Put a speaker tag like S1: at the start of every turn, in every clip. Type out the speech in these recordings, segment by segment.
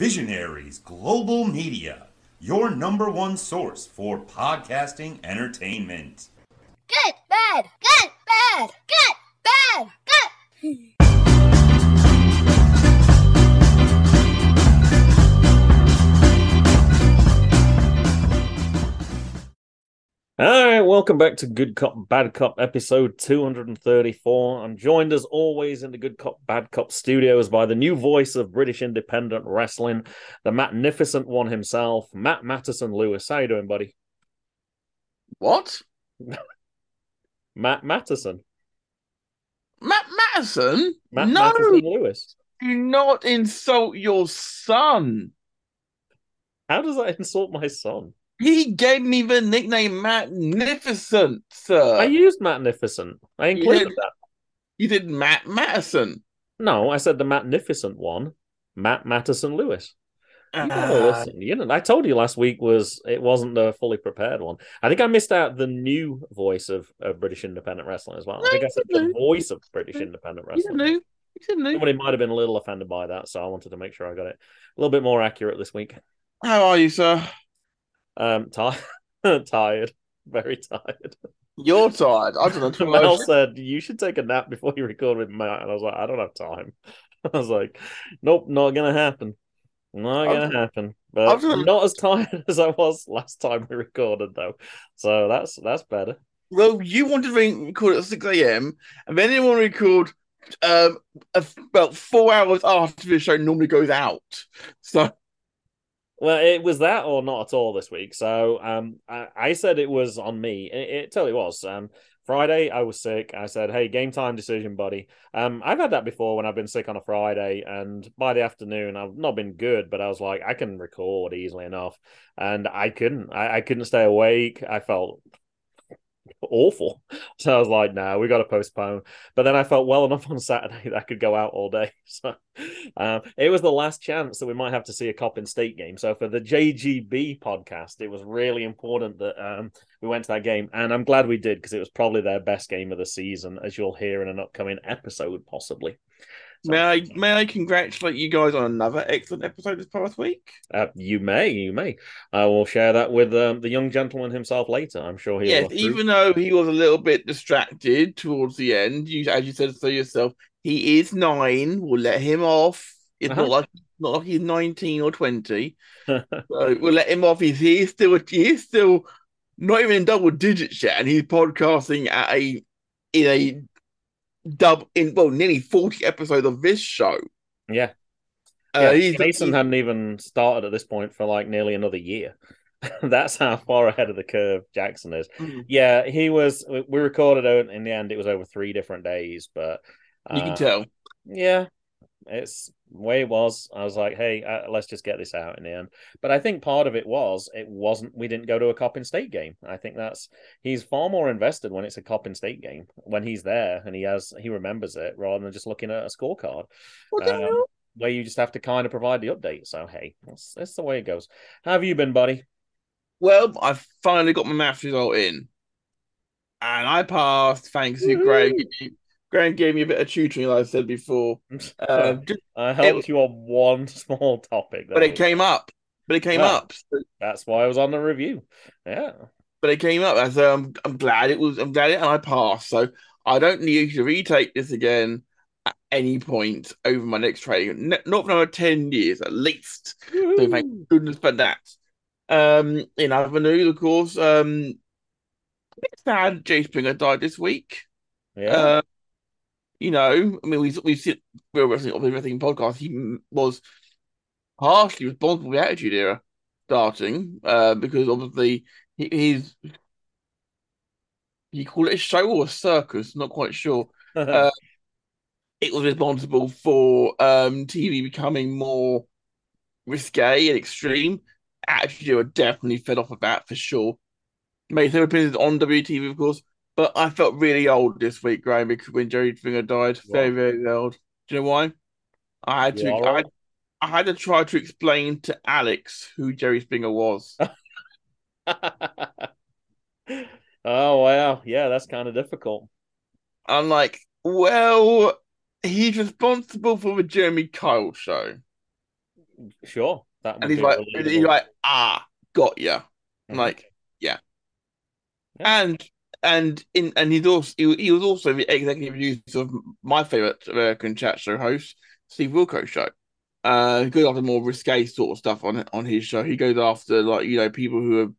S1: Visionaries Global Media, your number one source for podcasting entertainment.
S2: Good, bad, good, bad, good, bad, good.
S3: All right, welcome back to Good Cop Bad Cop episode 234. I'm joined as always in the Good Cop Bad Cop studios by the new voice of British independent wrestling, the magnificent one himself, Matt Matterson Lewis. How you doing, buddy?
S4: What?
S3: Matt Matterson.
S4: Matt Madison?
S3: Matt
S4: no,
S3: Matterson Lewis.
S4: do not insult your son.
S3: How does that insult my son?
S4: He gave me the nickname Magnificent, sir.
S3: I used Magnificent. I included
S4: did.
S3: that.
S4: you did Matt Madison.
S3: No, I said the magnificent one, Matt Matterson Lewis. You gotta
S4: Ah,
S3: listen. You know, I told you last week was it wasn't the fully prepared one. I think I missed out the new voice of, of British independent wrestling as well. I think I said the voice of British independent wrestling.
S4: you knew. You knew.
S3: Somebody might have been a little offended by that, so I wanted to make sure I got it a little bit more accurate this week.
S4: How are you, sir?
S3: Um, tired, tired, very tired.
S4: You're tired. I don't know.
S3: Mel said you should take a nap before you record with Matt, and I was like, I don't have time. I was like, Nope, not gonna happen. Not gonna happen. But
S4: was gonna-
S3: not as tired as I was last time we recorded, though. So that's that's better.
S4: Well, you wanted to record at 6 a.m. and then you want to record um, about four hours after the show normally goes out. So,
S3: Well, it was that or not at all this week. So um, I, I said it was on me. It, it totally was. Um, Friday I was sick. I said, "Hey, game time decision, buddy." Um, I've had that before when I've been sick on a Friday, and by the afternoon I've not been good, but I was like, I can record easily enough, and I couldn't. I, I couldn't stay awake. I felt awful. So I was like, no, we got to postpone. But then I felt well enough on Saturday that I could go out all day. So um, it was the last chance that we might have to see a Coppin State game. So for the JGB podcast, it was really important that um, we went to that game. And I'm glad we did because it was probably their best game of the season, as you'll hear in an upcoming episode, possibly. So,
S4: may I may I congratulate you guys on another excellent episode this past week?
S3: uh, you may, you may. I will share that with um, the young gentleman himself later. I'm sure he'll.
S4: Yes, even though he was a little bit distracted towards the end, you as you said so yourself, he is nine. We'll let him off. It's
S3: Uh-huh.
S4: not like not like he's nineteen or twenty. so we'll let him off. He's he is still he is still not even in double digits yet, and he's podcasting at a in a dub in well nearly forty episodes of this show.
S3: yeah.
S4: Uh,
S3: yeah, Mason
S4: he's-
S3: hadn't even started at this point for like nearly another year. That's how far ahead of the curve Jackson is.
S4: Mhm.
S3: Yeah, he was. we- recorded out in the end. It was over three different days, but
S4: you can
S3: uh,
S4: tell.
S3: Yeah, it's way it was. I was like, hey, uh, let's just get this out in the end. But I think part of it was it wasn't. We didn't go to a Coppin State game. I think that's he's far more invested when it's a Coppin State game when he's there and he has he remembers it rather than just looking at a scorecard
S4: What the
S3: um,
S4: hell?
S3: where you just have to kind of provide the update. So hey, that's, that's the way it goes. How have you been, buddy?
S4: Well, I finally got my math result in, and I passed thanks to Graham. Graham gave me a bit of tutoring, like I said before. Uh, just,
S3: I helped you on one small topic,
S4: but it came up. But it came
S3: Yeah.
S4: up. So-
S3: That's why I was on the review. Yeah.
S4: But it came up. And so I'm, I'm glad it was. I'm glad it, and I passed. So I don't need to retake this again at any point over my next training. N- Not for another ten years at least. So thank goodness for that. Um, in other news, of course, um, a bit sad Jay Springer died this week.
S3: Yeah.
S4: Uh, you know, I mean, we we see Real Wrestling of the Wrestling podcast. He was partially responsible for the Attitude Era starting, uh, because obviously he, he's you call it a show or a circus? Not quite sure. uh, It was responsible for um TV becoming more risque and extreme. Attitude Era definitely fed off of that for sure. Made their opinions on WTV, of course. But I felt really old this week, Graham, because when Jerry Springer died, very, very old. Do you know why? I had to, I,
S3: old?
S4: I had to try to explain to Alex who Jerry Springer was.
S3: oh wow, yeah, that's kind of difficult.
S4: I'm like, well, he's responsible for the Jeremy Kyle show.
S3: Sure, that
S4: and he's like, he's like, ah, got ya.
S3: Mhm.
S4: Like, yeah.
S3: Yeah.
S4: And and in and he's also he, he was also the executive producer of my favorite American chat show host, Steve Wilkos show. Uh, he goes after more risque sort of stuff on on his show. He goes after like you know people who are,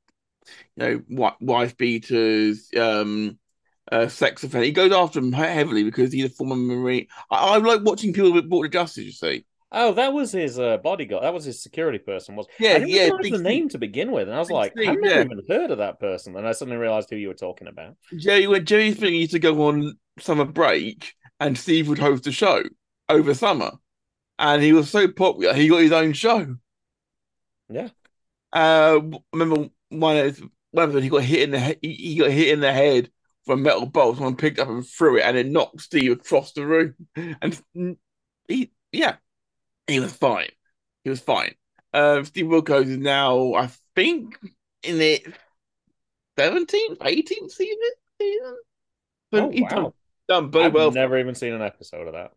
S4: you know, wife beaters, um, uh, sex offenders. He goes after them heavily because he's a former marine. I, I like watching people brought to justice. You see,
S3: Oh, that was his uh, bodyguard. That was his security person. Was
S4: Yeah,
S3: I didn't
S4: yeah, Big
S3: the name to begin with, and I was like, I've never
S4: yeah.
S3: even heard of that person. And I suddenly realized who you were talking about.
S4: Jerry when Jerry Springer used to go on summer break and Steve would host the show over summer. And he was so popular, he got his own show.
S3: Yeah.
S4: Uh remember one of one of them he got hit in the he, he got hit in the head from a metal bolt. Someone picked up and threw it and it knocked Steve across the room. And he yeah, he was fine. He was fine. Um Steve Wilkos is now, I think, in the 17th, 18th season. season? But
S3: Oh,
S4: he's
S3: wow.
S4: done, done very
S3: I've
S4: well.
S3: never even seen an episode of that.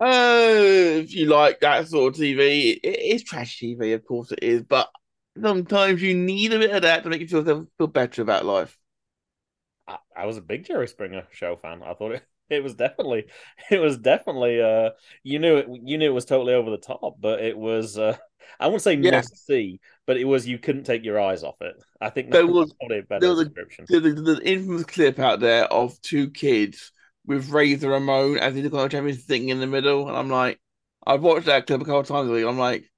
S4: Uh, if you like that sort of TV, it is trash TV, of course it is, but sometimes you need a bit of that to make you feel feel better about life.
S3: I, I was a big Jerry Springer show fan. I thought it, it was definitely it was definitely uh you knew it you knew it was totally over the top, but it was uh I wouldn't say
S4: Yeah.
S3: must see, but it was you couldn't take your eyes off it. I think
S4: There was-
S3: probably a better
S4: there was a-
S3: description.
S4: A- there's an infamous clip out there of two kids with Razor Ramon as the Intercontinental Champion thing in the middle, and I'm like, I've watched that clip a couple of times, and I'm like,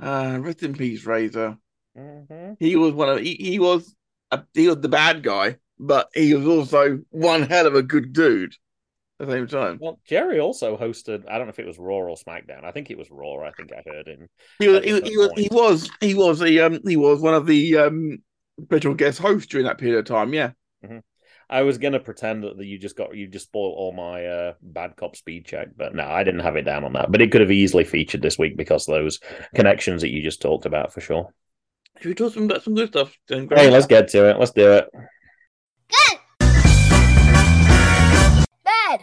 S4: uh, rest in peace, Razor.
S3: Mhm.
S4: He was one of he, he was a, he was the bad guy, but he was also one hell of a good dude at the same time.
S3: Well, Jerry also hosted. I don't know if it was Raw or SmackDown. I think it was Raw. I think I heard him.
S4: He was he, he was he was he was the um he was one of the um special guest hosts during that period of time. Yeah,
S3: I was gonna pretend that you just got you just spoiled all my uh, bad cop speed check, but no, I didn't have it down on that. But it could have easily featured this week because of those connections that you just talked about for sure.
S4: should we talk some about some good stuff? Then
S3: Hey, let's get to it. Let's do it.
S2: Good. Bad.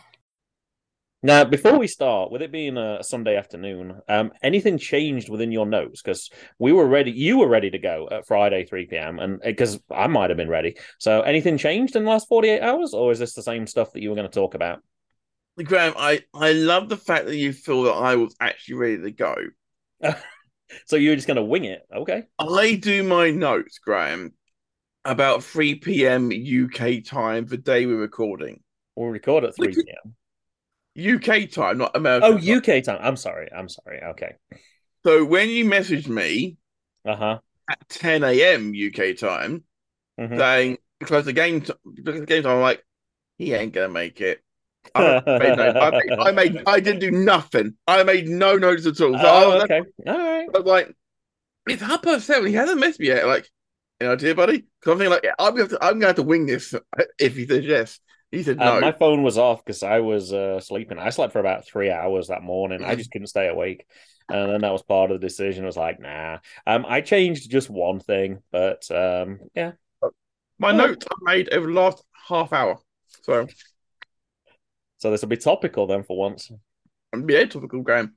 S3: Now, before we start, with it being a Sunday afternoon, um, anything changed within your notes? Because we were ready, you were ready to go at Friday, 3 p.m., and because I might have been ready. So, anything changed in the last 48 hours, or is this the same stuff that you were going to talk about?
S4: Graham, I I love the fact that you feel that I was actually ready to go.
S3: So, you're just going to wing it? Okay.
S4: I do my notes, Graham, about three p.m. UK time the day we're recording.
S3: We'll record at 3 p.m.
S4: UK time, not American.
S3: Oh,
S4: time.
S3: UK time. I'm sorry. I'm sorry. Okay.
S4: So when you messaged me
S3: Uh huh.
S4: at 10 a.m. UK time,
S3: Mhm.
S4: saying because the game t- because the game time, I'm like, he ain't gonna make it. I, made no- I, made, I made I didn't do nothing. I made no notes at all. So I,
S3: Oh,
S4: was,
S3: okay. All right.
S4: I was like, it's half past seven. He hasn't messed me yet. Like, know, dear buddy, because I'm thinking like, yeah, I'm gonna have to, I'm gonna have to wing this if he says yes. He said no.
S3: Uh, my phone was off because I was uh, sleeping. I slept for about three hours that morning. I just couldn't stay awake. And then that was part of the decision. I was like, nah. Um, I changed just one thing, but um, yeah.
S4: My
S3: Oh.
S4: notes I made over the last half hour. So
S3: So this will be topical then for once.
S4: Yeah, topical Graham.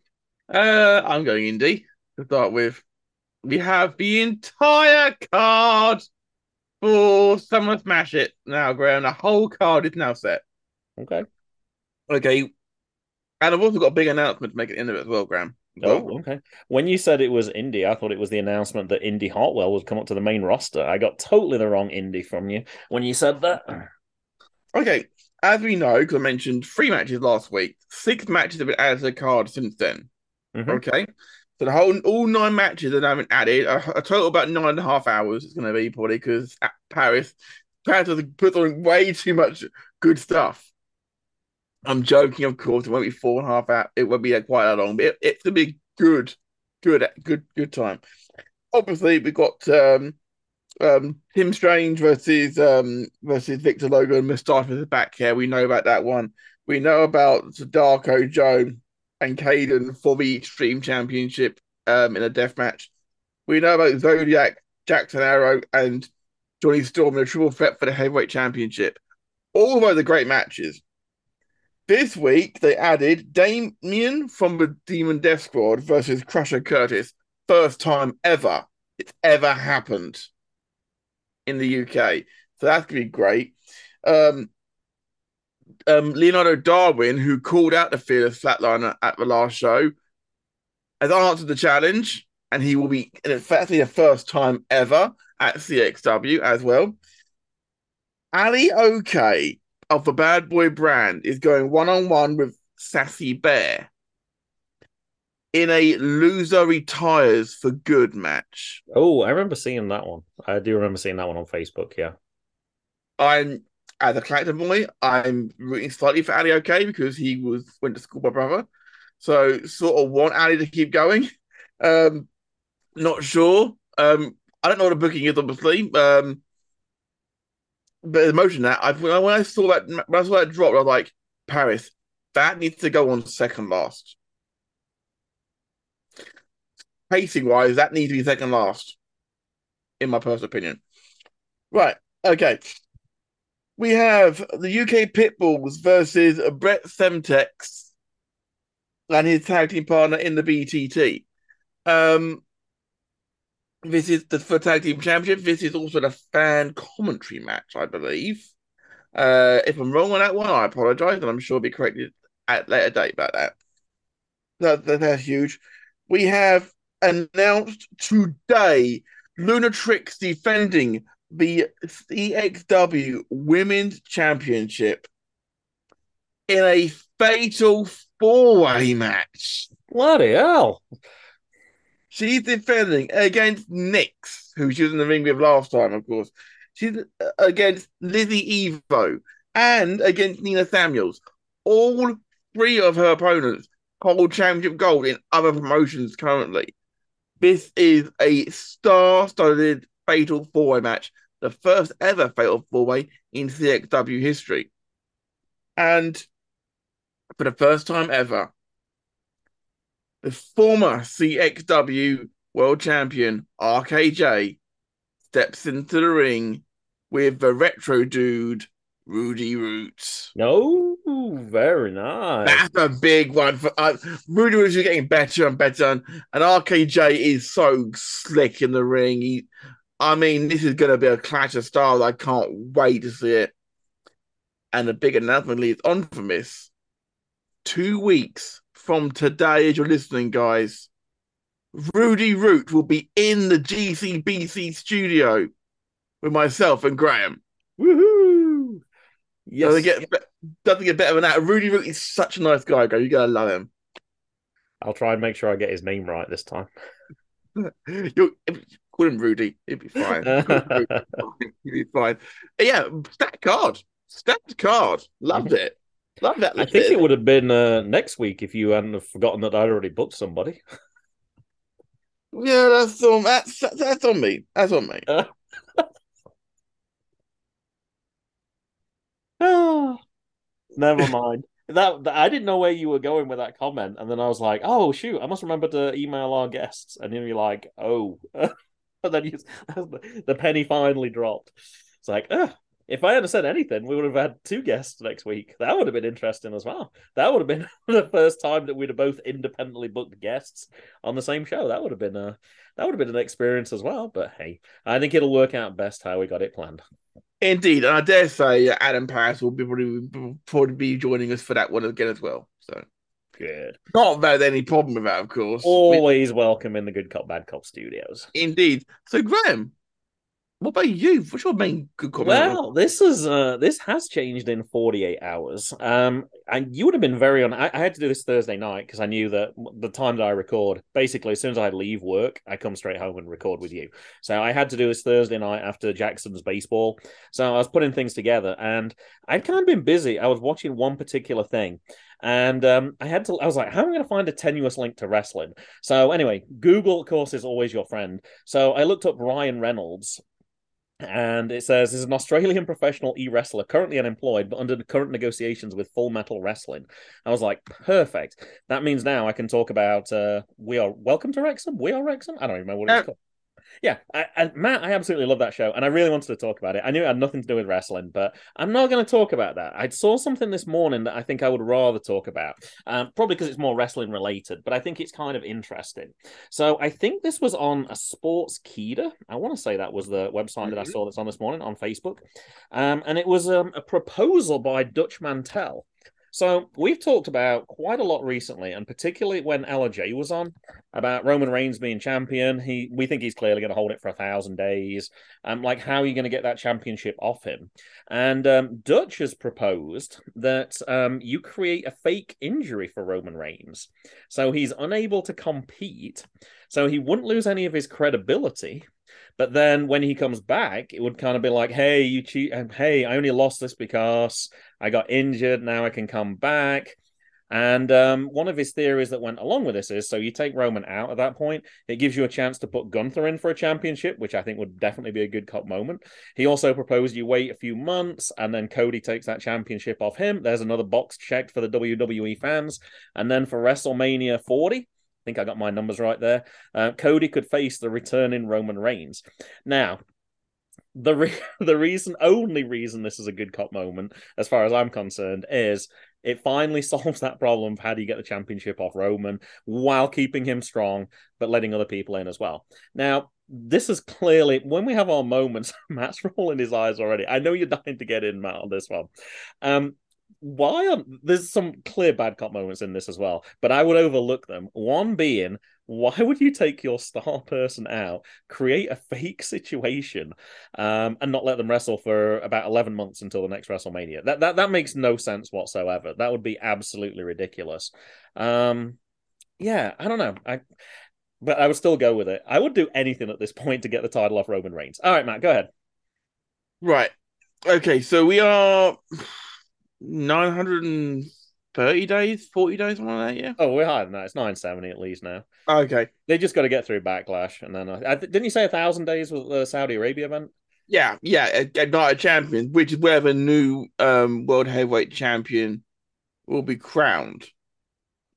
S4: Uh, I'm going indie to start with. We have the entire card for Summer Smash It now, Graham. The whole card is now set.
S3: Okay.
S4: Okay. And I've also got a big announcement to make at the end of it as well, Graham. Well,
S3: Oh, okay. When you said it was Indy, I thought it was the announcement that Indi Hartwell would come up to the main roster. I got totally the wrong Indy from you when you said that.
S4: Okay. As we know, because I mentioned three matches last week, six matches have been added to the card since then.
S3: Mhm.
S4: Okay. So the whole all nine matches that I haven't added, a, a total about nine and a half hours it's going to be probably because Paris, Paris has put on way too much good stuff. I'm joking, of course. It won't be four and a half hours. It won't be quite that long, but it, it's going to be good, good, good, good time. Obviously, we've got um, um, Tim Strange versus um, versus Victor Logan. Mustafa is back here. We know about that one. We know about Darko Joe and Caden for the Extreme Championship um, in a death match. We know about Zodiac, Jackson Arrow, and Johnny Storm in a triple threat for the heavyweight championship. All of those are great matches. This week they added Damien from the Demon Death Squad versus Crusher Curtis. first time ever it's ever happened in the UK. So that's gonna be great. Um, um, Leonardo Darwin, who called out the fearless flatliner at the last show, has answered the challenge, and he will be in effectively the first time ever at CXW as well. Ali OK of the Bad Boy brand is going one on one with Sassy Bear in a loser retires for good match.
S3: Oh, I remember seeing that one. I do remember seeing that one on Facebook. Yeah.
S4: I'm as a character boy, I'm rooting slightly for Ali OK because he was went to school with my brother. So sort of want Ali to keep going. Um not sure. Um I don't know what the booking is, obviously. Um but the emotion that I when I saw that when I saw that drop, I was like, Paris, that needs to go on second last. Pacing wise, that needs to be second last, in my personal opinion. Right. Okay. We have the UK Pitbulls versus Brett Semtex and his tag team partner in the BTT. Um, this is the for tag team championship. This is also the fan commentary match, I believe. Uh, if I'm wrong on that one, I apologize, and I'm sure I'll be corrected at later date about that. That, that that's huge. We have announced today Lunatrix defending the CXW Women's Championship in a fatal four way match.
S3: Bloody hell.
S4: She's defending against Nix, who she was in the ring with last time, of course. She's uh, against Lizzie Evo and against Nina Samuels. All three of her opponents hold championship gold in other promotions currently. This is a star-studded fatal four-way match, the first ever fatal four-way in CXW history. And for the first time ever, the former CXW world champion RKJ steps into the ring with the retro dude Rudy Roots.
S3: No, very nice.
S4: That's a big one for uh, Rudy Roots is getting better and better, and, and RKJ is so slick in the ring. He, I mean, this is going to be a clash of styles. I can't wait to see it. And the big announcement leads on from this. Two weeks from today, as you're listening, guys, Rudy Root will be in the GCBC studio with myself and Graham.
S3: Woohoo! Yes.
S4: Doesn't get doesn't get better than that. Rudy Root is such a nice guy, guys. You're going to love him.
S3: I'll try and make sure I get his name right this time.
S4: You call him Rudy. He'd be fine. He'll be fine. Yeah, stacked card. Stacked card. Loved it. Love that.
S3: I think it would have been uh, next week if you hadn't have forgotten that I'd already booked somebody.
S4: Yeah, that's on that's that's on me. That's on me.
S3: oh, never mind. That, that, I didn't know where you were going with that comment, and then I was like, "Oh shoot, I must remember to email our guests." And then you're like, "Oh," but then you, the penny finally dropped. It's like, Ugh. if I hadn't said anything, we would have had two guests next week. That would have been interesting as well. That would have been the first time that we'd have both independently booked guests on the same show. That would have been a that would have been an experience as well. But hey, I think it'll work out best how we got it planned.
S4: Indeed, and I dare say Adam Paris will be probably, probably be joining us for that one again as well. So
S3: good.
S4: Not that any problem with that, of course.
S3: Always we... welcome in the Good Cop Bad Cop studios.
S4: Indeed. So Graham, what about you? What's your main good comment?
S3: Well, this is uh this has changed in 48 hours. Um and you would have been very on I, I had to do this Thursday night because I knew that the time that I record, basically as soon as I leave work, I come straight home and record with you. So I had to do this Thursday night after Jackson's baseball. So I was putting things together and I'd kind of been busy. I was watching one particular thing and um, I had to. I was like, "How am I going to find a tenuous link to wrestling?" So anyway, Google, of course, is always your friend. So I looked up Ryan Reynolds, and it says is an Australian professional e wrestler currently unemployed, but under the current negotiations with Full Metal Wrestling. I was like, perfect. That means now I can talk about uh, we are welcome to Wrexham. We are Wrexham. I don't even know what it's called. Yeah, I, I, Matt, I absolutely love that show, and I really wanted to talk about it. I knew it had nothing to do with wrestling, but I'm not going to talk about that. I saw something this morning that I think I would rather talk about, um, probably because it's more wrestling related, but I think it's kind of interesting. So I think this was on a Sports Sportskeeda. I want to say that was the website mm-hmm. that I saw that's on this morning on Facebook, um, and it was um, a proposal by Dutch Mantell. So we've talked about quite a lot recently, and particularly when LJ was on about Roman Reigns being champion. He we think he's clearly going to hold it for a thousand days. Um, like how are you going to get that championship off him? And um, Dutch has proposed that um, you create a fake injury for Roman Reigns, so he's unable to compete, so he wouldn't lose any of his credibility. But then when he comes back, it would kind of be like, "Hey, you cheat! Hey, I only lost this because I got injured. Now I can come back." And um, one of his theories that went along with this is so you take Roman out at that point, it gives you a chance to put Gunther in for a championship, which I think would definitely be a good cop moment. He also proposed you wait a few months and then Cody takes that championship off him. There's another box checked for the WWE fans. And then for WrestleMania 40, think I got my numbers right there. Uh, Cody could face the returning Roman Reigns. Now, the re- the reason, only reason this is a good cop moment, as far as I'm concerned, is it finally solves that problem of how do you get the championship off Roman while keeping him strong, but letting other people in as well. Now, this is clearly when we have our moments. Matt's rolling his eyes already. I know you're dying to get in, Matt, on this one. Um, why on there's some clear bad cop moments in this as well, but I would overlook them. One being, why would you take your star person out, create a fake situation, um, and not let them wrestle for about eleven months until the next WrestleMania? That that that makes no sense whatsoever. That would be absolutely ridiculous. Um, yeah, I don't know. I but I would still go with it. I would do anything at this point to get the title off Roman Reigns. All right, Matt, go ahead.
S4: Right. Okay, so we are 930 days, 40 days, something like that, yeah?
S3: Oh, we're higher than that. It's 970 at least now.
S4: Okay.
S3: They just got to get through Backlash. And then, uh, didn't you say a thousand days with the Saudi Arabia event?
S4: Yeah, yeah, a, a Night of Champions, which is where the new um, World Heavyweight Champion will be crowned.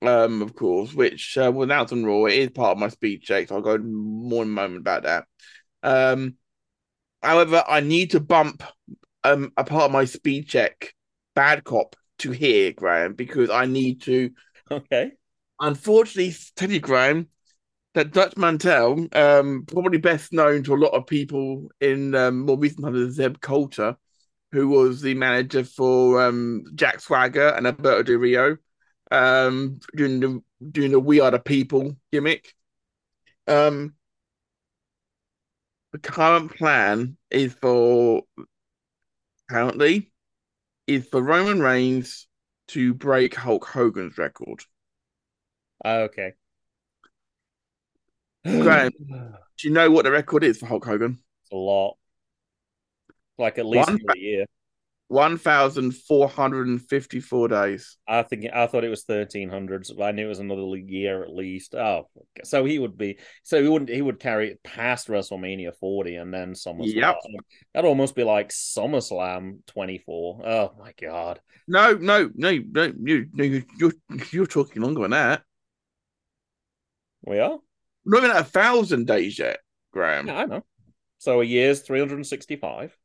S4: Um, of course, which uh, was announced on Raw. It is part of my speed check, so I'll go more in a moment about that. Um, however, I need to bump um a part of my speed check bad cop to here, Graham, because I need to.
S3: Okay.
S4: Unfortunately, Teddy Graham, that Dutch Mantell, um, probably best known to a lot of people in um, more recent times Zeb Colter, who was the manager for um, Jack Swagger and Alberto Del Rio um, during the during the We Are the People gimmick. Um, the current plan is for apparently is for Roman Reigns to break Hulk Hogan's record.
S3: Oh, okay.
S4: Graham, do you know what the record is for Hulk Hogan?
S3: It's a lot. Like at least One, a year.
S4: 1,454 days.
S3: I think I thought it was 1,300. So I knew it was another year at least. Oh, so he would be. So he wouldn't. He would carry it past WrestleMania 40 and then SummerSlam.
S4: Yep.
S3: That'd almost be like SummerSlam 24. Oh my god.
S4: No, no, no, no. You, you, you're you're talking longer than that.
S3: We are.
S4: Not even at a thousand days yet, Graham.
S3: Yeah, I know. So a year's 365.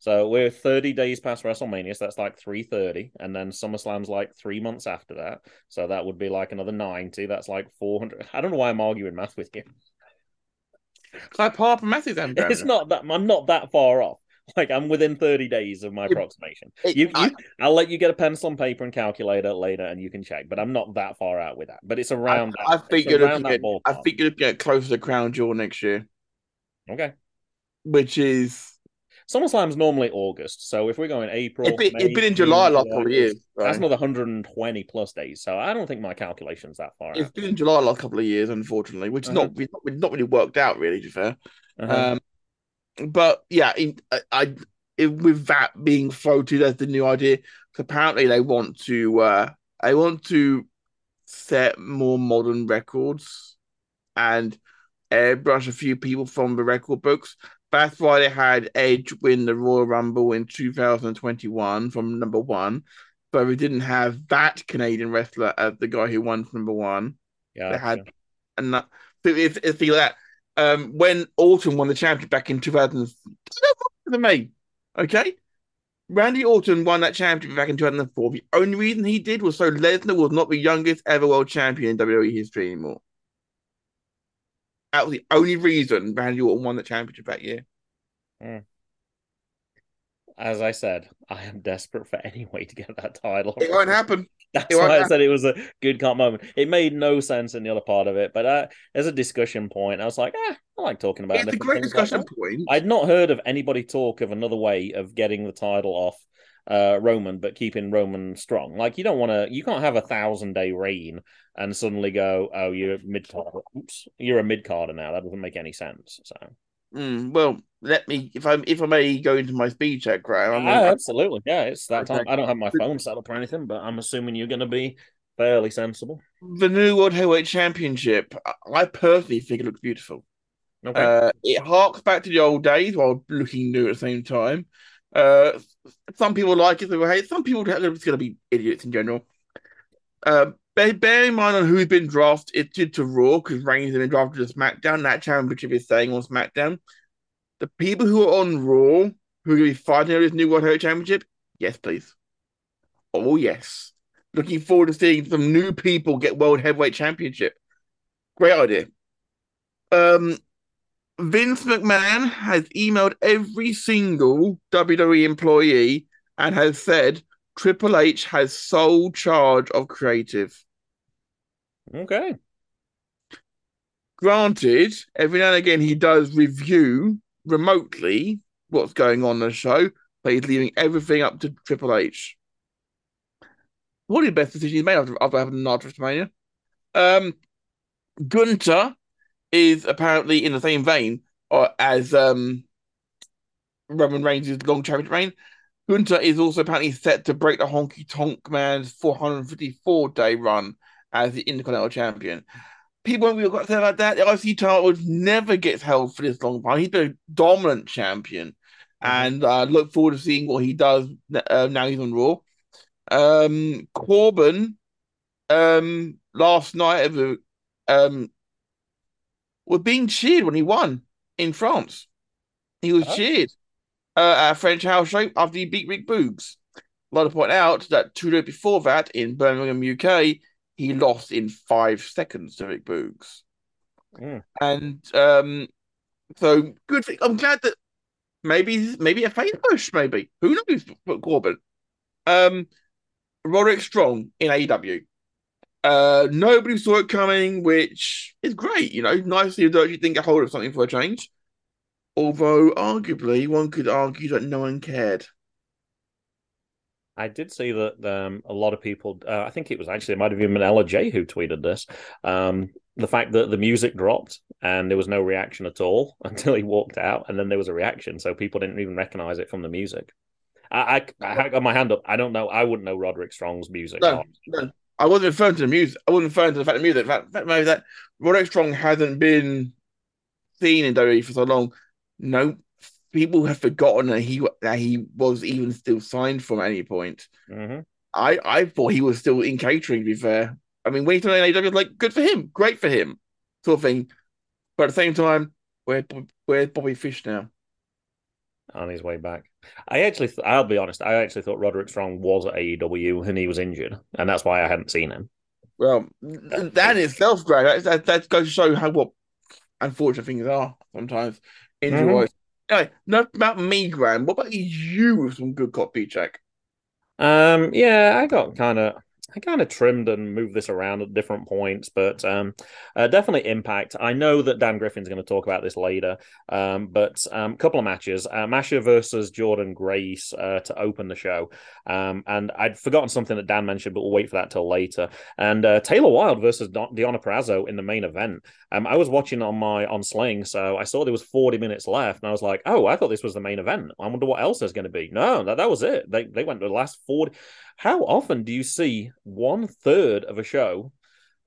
S3: So we're 30 days past WrestleMania, so that's like 330. And then SummerSlam's like three months after that. So that would be like another 90. That's like 400. I don't know why I'm arguing math with you.
S4: Like Papa Matthews,
S3: It's not that I'm not that far off. Like I'm within 30 days of my it, approximation. It, you, I, you, I'll let you get a pencil and paper and calculator later, and you can check. But I'm not that far out with that. But it's around.
S4: I, that, I think you're looking at. I think you're looking at closer to Crown Jewel next year.
S3: Okay.
S4: Which is
S3: SummerSlam's normally August, so if we're going April,
S4: it's been, May, it's been in July last couple of years.
S3: Right? That's another 120 plus days. So I don't think my calculation's that far.
S4: It's out. been in July last couple of years, unfortunately, which is uh-huh. not not, not really worked out really. To be fair, uh-huh. um, but yeah, in, I, I it, with that being floated as the new idea, apparently they want to uh, they want to set more modern records and airbrush a few people from the record books that's why they had Edge win the Royal Rumble in 2021 from number one, but we didn't have that Canadian wrestler as the guy who won number one.
S3: Yeah,
S4: they had, and that, if if you that um, when Orton won the championship back in 2000, to me, okay? Randy Orton won that championship back in 2004. The only reason he did was so Lesnar was not the youngest ever world champion in WWE history anymore. That was the only reason Randy Orton won the championship that year.
S3: Mm. As I said, I am desperate for any way to get that title.
S4: It won't happen.
S3: That's why I said it was a good cut moment. It made no sense in the other part of it, but uh, as a discussion point, I was like, ah, I like talking about.
S4: It's a great discussion
S3: like
S4: point.
S3: I'd not heard of anybody talk of another way of getting the title off uh, Roman, but keeping Roman strong. Like you don't want to, you can't have a thousand day reign and suddenly go, oh, you're mid. Oops, you're a mid carder now. That doesn't make any sense. So.
S4: Mm, well, let me if I if I may go into my speed check, right?
S3: I'm ah, absolutely, yeah. It's that time. I don't have my phone set up or anything, but I'm assuming you're going to be fairly sensible.
S4: The new World Heavyweight Championship, I personally think it looks beautiful. Okay. Uh, it harks back to the old days while looking new at the same time. Uh, some people like it, some people hate. Some people are just going to be idiots in general. Uh, bear, bear in mind on who's been drafted to, to Raw because Reigns has been drafted to SmackDown. That championship is staying on SmackDown. The people who are on Raw who are going to be fighting over this new World Heavyweight Championship, yes, please. Oh yes, looking forward to seeing some new people get World Heavyweight Championship. Great idea. Um, Vince McMahon has emailed every single WWE employee and has said Triple H has sole charge of creative.
S3: Okay.
S4: Granted, every now and again he does review remotely what's going on in the show, but he's leaving everything up to Triple H. What are the best decisions he's made after, after having an WrestleMania. Um, Gunther is apparently in the same vein uh, as um, Roman Reigns' long championship reign. Gunther is also apparently set to break the Honky Tonk Man's 454 day run as the Intercontinental Champion. People won't really got to say about that. The IC title never gets held for this long time. He's been a dominant champion, mm-hmm. and I uh, look forward to seeing what he does uh, now he's on Raw. Um, Corbin, um, last night, um, was being cheered when he won in France. He was oh. cheered uh, at a French house show after he beat Rick Boogs. I'd like to point out that two days before that, in Birmingham, UK, he lost in five seconds to Rick Boogs. Mm. And um, so good. Thing. I'm glad that maybe maybe a face push. Maybe who knows? Corbin, um, Roderick Strong in AEW. Uh, nobody saw it coming, which is great. You know, nicely that you didn't get hold of something for a change. Although, arguably, one could argue that no one cared.
S3: I did see that um, a lot of people, uh, I think it was actually, it might have even been LJ who tweeted this. Um, the fact that the music dropped and there was no reaction at all until he walked out, and then there was a reaction. So people didn't even recognize it from the music. I, I, I got my hand up. I don't know. I wouldn't know Roderick Strong's music.
S4: No, no. I wasn't referring to the music. I wasn't referring to the fact of music. The fact, fact that Roderick Strong hasn't been seen in WWE for so long no people have forgotten that he that he was even still signed from any point.
S3: Mm-hmm.
S4: I I thought he was still in catering. To be fair, I mean, when he's in AW, like good for him, great for him, sort of thing. But at the same time, where where's Bobby Fish now?
S3: On his way back. I actually, th- I'll be honest, I actually thought Roderick Strong was at AEW and he was injured, and that's why I hadn't seen him.
S4: Well, that in itself, great. That, that, that goes to show how what unfortunate things are sometimes injury wise. Mm-hmm. Anyway, not about me, Graham. What about you with some good copy check?
S3: Um, yeah, I got kind of I kind of trimmed and moved this around at different points, but um, uh, definitely impact. I know that Dan Griffin's going to talk about this later, um, but a um, couple of matches: uh, Masha versus Jordynne Grace uh, to open the show, um, and I'd forgotten something that Dan mentioned, but we'll wait for that till later. And uh, Taylor Wilde versus Deonna Purrazzo in the main event. Um, I was watching on my on Sling, so I saw there was 40 minutes left, and I was like, "Oh, I thought this was the main event. I wonder what else there's going to be." No, that, that was it. They they went the last 40. How often do you see one third of a show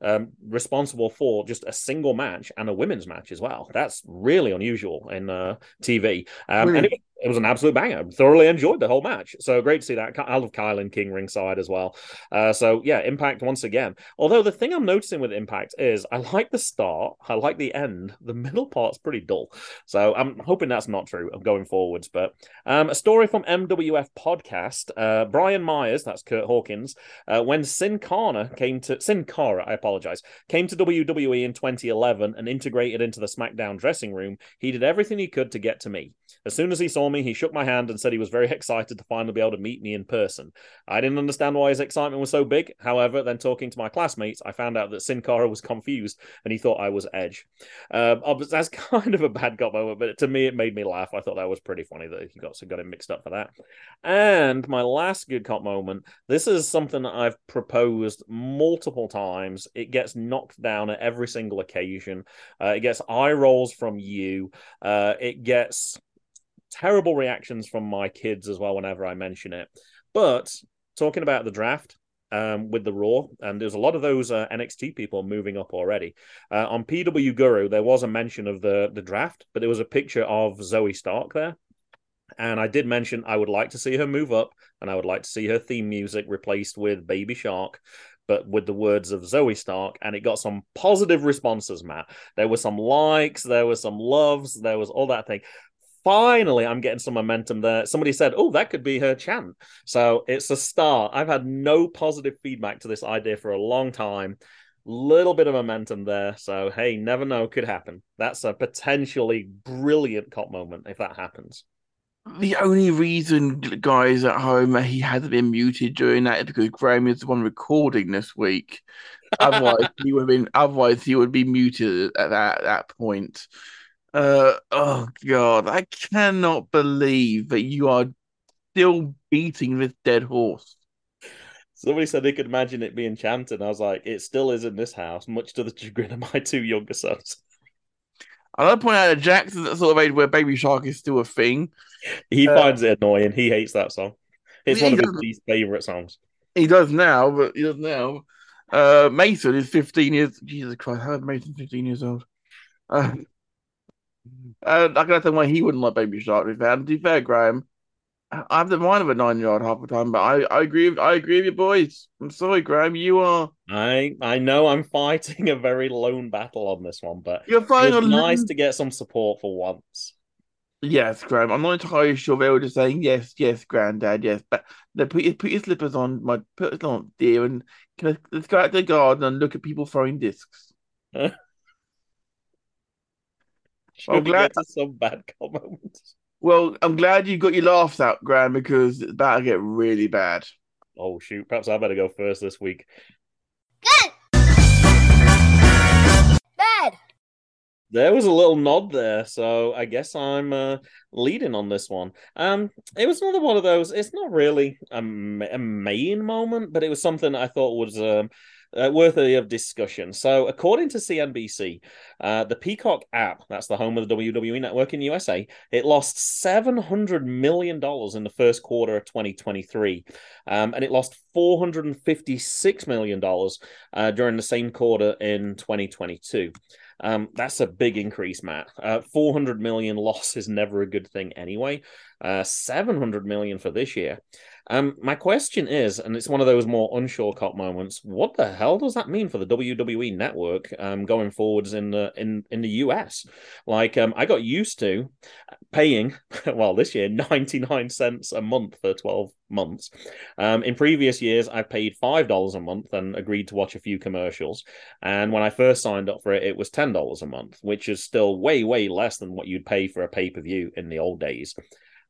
S3: um, responsible for just a single match and a women's match as well? That's really unusual in uh, TV. Um, and it, it was an absolute banger. Thoroughly enjoyed the whole match. So great to see that. I love Kilynn King ringside as well. Uh, so yeah, Impact once again. Although the thing I'm noticing with Impact is I like the start, I like the end. The middle part's pretty dull. So I'm hoping that's not true of going forwards. But um, a story from MWF podcast. Uh, Brian Myers, that's Kurt Hawkins, uh, when Sin Cara came to Sin Cara, I apologize, came to WWE in 2011 and integrated into the SmackDown dressing room. He did everything he could to get to me. As soon as he saw me, he shook my hand and said he was very excited to finally be able to meet me in person. I didn't understand why his excitement was so big. However, then talking to my classmates, I found out that Sin Cara was confused and he thought I was Edge. Um, that's kind of a bad cop moment, but to me, it made me laugh. I thought that was pretty funny that he got, so got him mixed up for that. And my last good cop moment this is something that I've proposed multiple times. It gets knocked down at every single occasion. Uh, it gets eye rolls from you. Uh, it gets terrible reactions from my kids as well whenever I mention it. But talking about the draft, um, with the Raw, and there's a lot of those uh, NXT people moving up already. Uh, on PW Guru, there was a mention of the the draft, but there was a picture of Zoey Stark there, and I did mention I would like to see her move up, and I would like to see her theme music replaced with Baby Shark. But with the words of Zoey Stark, and it got some positive responses, Matt. There were some likes, there were some loves, there was all that thing finally I'm getting some momentum there. Somebody said, "Oh, that could be her chant." So it's a start. I've had no positive feedback to this idea for a long time. Little bit of momentum there. So hey, never know, could happen. That's a potentially brilliant cop moment if that happens.
S4: The only reason, guys at home, he hasn't been muted during that is because Graham is the one recording this week. otherwise, he would have been. Otherwise, he would be muted at that, at that point. Uh, oh god, I cannot believe that you are still beating this dead horse.
S3: Somebody said they could imagine it being chanted. I was like, it still is in this house, much to the chagrin of my two younger sons.
S4: I to point out that Jackson that sort of age where Baby Shark is still a thing.
S3: He uh, finds it annoying. He hates that song. It's one of his least favorite songs.
S4: He does now, but he does now. Uh, Mason is 15 years. Jesus Christ, how old Mason 15 years old? Uh, uh, I can understand why he wouldn't like Baby Shark. To be fair, to be fair, Graham, I have the mind of a nine-year-old half the time, but I, I agree. I agree with you, boys. I'm sorry, Graham. You are.
S3: I I know I'm fighting a very lone battle on this one, but
S4: you're fighting.
S3: It's nice lone... to get some support for once.
S4: Yes, Graham. I'm not entirely sure they were just saying yes, yes, Granddad, yes. But they put your put your slippers on, my put it on, dear, and can I, let's go out to the garden and look at people throwing discs.
S3: I'm we glad to some bad comments.
S4: Well, I'm glad you got your laughs out, Graham, because it's about to get really bad.
S3: Oh shoot! Perhaps I better go first this week.
S2: Good. Bad.
S3: There was a little nod there, so I guess I'm uh, leading on this one. Um, it was another one of those. It's not really a, a main moment, but it was something I thought was um, uh, worthy of discussion. So, according to CNBC, uh, the Peacock app, that's the home of the WWE network in USA, it lost $700 million in the first quarter of 2023. Um, and it lost $456 million uh, during the same quarter in 2022. Um, that's a big increase, Matt. Uh, 400 million loss is never a good thing anyway. Uh, 700 million for this year. Um, my question is, and it's one of those more unsure cop moments. What the hell does that mean for the WWE network um, going forwards in the in in the US? Like, um, I got used to paying well this year ninety nine cents a month for twelve months. Um, in previous years, I've paid five dollars a month and agreed to watch a few commercials. And when I first signed up for it, it was ten dollars a month, which is still way way less than what you'd pay for a pay per view in the old days.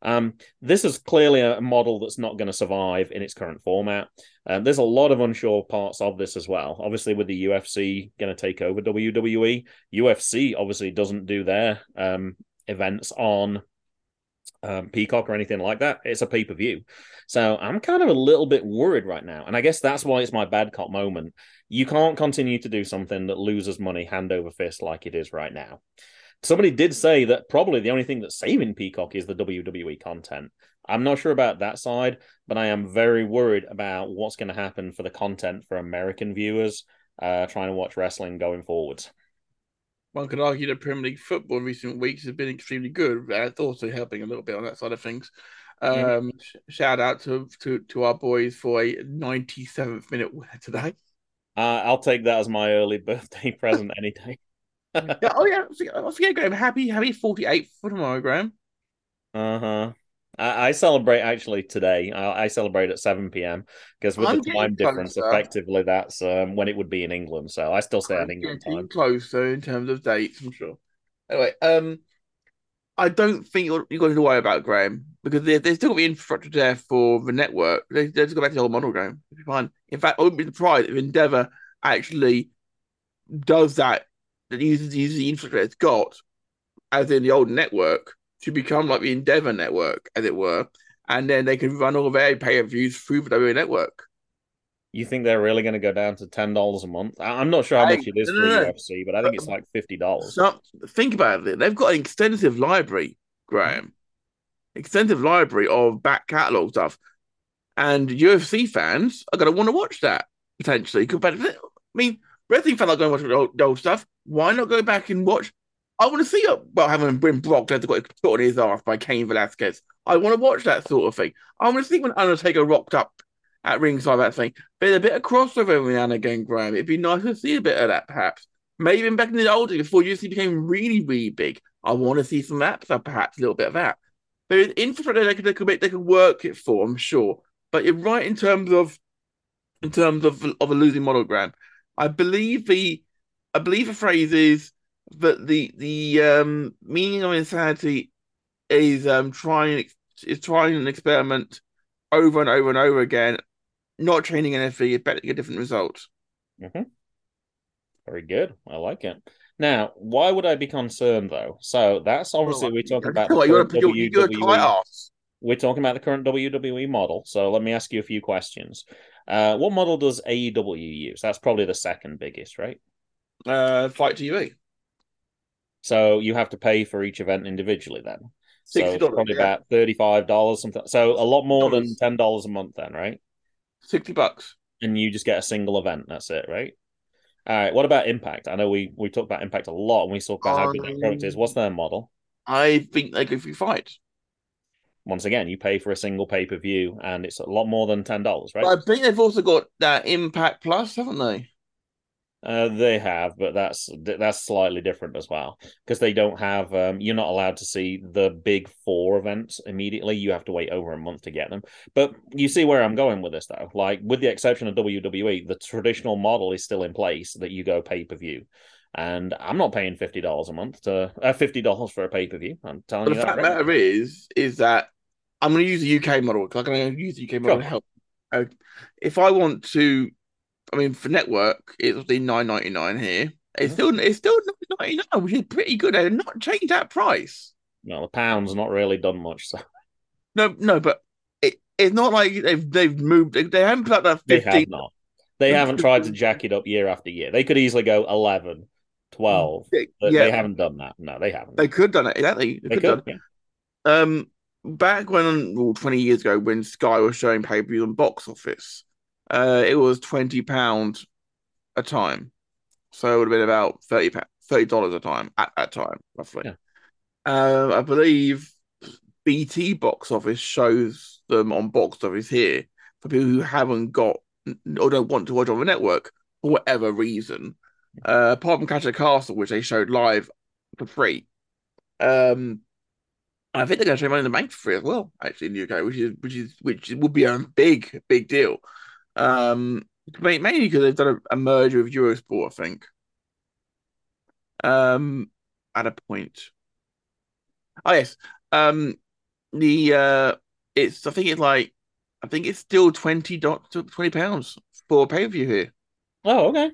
S3: Um, this is clearly a model that's not going to survive in its current format. Um, there's a lot of unsure parts of this as well. Obviously, with the UFC going to take over WWE, UFC obviously doesn't do their um, events on um, Peacock or anything like that. It's a pay per view. So I'm kind of a little bit worried right now. And I guess that's why it's my bad cop moment. You can't continue to do something that loses money hand over fist like it is right now somebody did say that probably the only thing that's saving Peacock is the WWE content. I'm not sure about that side, but I am very worried about what's going to happen for the content for American viewers uh, trying to watch wrestling going forwards.
S4: one could argue that Premier League football in recent weeks has been extremely good. That's also helping a little bit on that side of things.
S3: Yeah.
S4: Um, sh- shout out to, to to our boys for a 97th minute winner today.
S3: Uh, I'll take that as my early birthday present any day.
S4: Yeah, oh yeah, I forget, Graham. Happy happy 48th for tomorrow, Graham.
S3: Uh huh. I, I celebrate actually today. I, I celebrate at 7 p.m. because with
S4: I'm
S3: the time difference,
S4: closer.
S3: effectively that's um, when it would be in England. So I still stay on England
S4: Getting
S3: time.
S4: closer in terms of dates, I'm sure. Anyway, um, I don't think you're, you're going to worry about Graham because there, there's still going to be infrastructure there for the network. They, they just go back to the old model, Graham. It'll be fine. In fact, I wouldn't be surprised if Endeavor actually does that, that uses, uses the infrastructure it's got, as in the old network, to become like the Endeavor network, as it were. And then they can run all their pay per views through the WWE network.
S3: You think they're really going to go down to ten dollars a month? I'm not sure how much it is
S4: no,
S3: for
S4: no.
S3: UFC, but I think it's like fifty dollars.
S4: So think about it. They've got an extensive library, Graham. Extensive library of back catalogue stuff. And UFC fans are going to want to watch that potentially. Compared I mean, wrestling fans are going to watch old, old stuff. Why not go back and watch? I want to see it. Well, having been Brock Lesnar got put on his ass by Cain Velasquez. I want to watch that sort of thing. I want to see when Undertaker rocked up at ringside that thing. There's a bit of crossover every now and again, Graham. It'd be nice to see a bit of that, perhaps. Maybe even back in the old days before UFC became really, really big. I want to see some of that, so perhaps a little bit of that. There's infrastructure they could, they could make, they could work it for, I'm sure. But you're right in terms of in terms of of a losing model, Graham. I believe the I believe the phrase is that the the um meaning of insanity is um trying is trying an experiment over and over and over again, not changing anything, expecting a different result.
S3: hmm Very good. I like it. Now, why would I be concerned though? So that's obviously we're talking about the
S4: Well, you're, you're, you're a tight
S3: WWE. We're talking about the current WWE model. So let me ask you a few questions. Uh, what model does AEW use? That's probably the second biggest, right?
S4: Uh, FITE TV.
S3: So you have to pay for each event individually then. So
S4: $60,
S3: it's probably
S4: yeah.
S3: about thirty-five dollars, something. So a lot more than ten dollars a month, then, right?
S4: Sixty bucks.
S3: And you just get a single event. That's it, right? All right. What about Impact? I know we we talk about Impact a lot, and we talk about how good that product is.
S4: Um,
S3: What's their model?
S4: I think they go for FITE.
S3: Once again, you pay for a single pay per view, and it's a lot more than ten dollars, right?
S4: But I think they've also got that Impact Plus, haven't they?
S3: Uh, they have, but that's that's slightly different as well because they don't have. Um, you're not allowed to see the big four events immediately. You have to wait over a month to get them. But you see where I'm going with this, though. Like with the exception of WWE, the traditional model is still in place that you go pay per view. And I'm not paying fifty dollars a month to uh, fifty dollars for a pay per view. I'm telling
S4: But
S3: you
S4: the
S3: that.
S4: fact
S3: right
S4: matter is, is that I'm going to use the UK model because I'm going to use the UK model
S3: Sure.
S4: to help. Uh, if I want to, I mean, for network, it's the nine ninety nine here. It's still it's still nine ninety nine, which is pretty good. They've not changed that price.
S3: No, the pound's not really done much. So
S4: No, no, but it, it's not like they've they've moved. They, they haven't put up that
S3: they
S4: fifteen.
S3: have not. They haven't tried to jack it up year after year. They could easily go 11, 12, but
S4: yeah,
S3: they haven't done that. No, they haven't.
S4: they could have done it. Exactly, they,
S3: They
S4: could
S3: could.
S4: done.
S3: yeah.
S4: Um, back when, well, 20 years ago, when Sky was showing pay per view on box office, uh, it was 20 pounds a time. So it would have been about 30 pounds, $30 a time at that time, roughly.
S3: Yeah.
S4: Uh, I believe BT box office shows them on box office here for people who haven't got or don't want to watch on the network for whatever reason. Uh, apart from Catch the Castle, which they showed live for free. Um, I think they're going to show Money in the Bank for free as well, actually in the UK, which is which is which would be a big big deal. Um, mainly because they've done a, a merger with Eurosport, I think. Um, at a point. Oh yes. Um, the uh, it's I think it's like I think it's still twenty dot twenty pounds for a pay per view here.
S3: Oh, okay.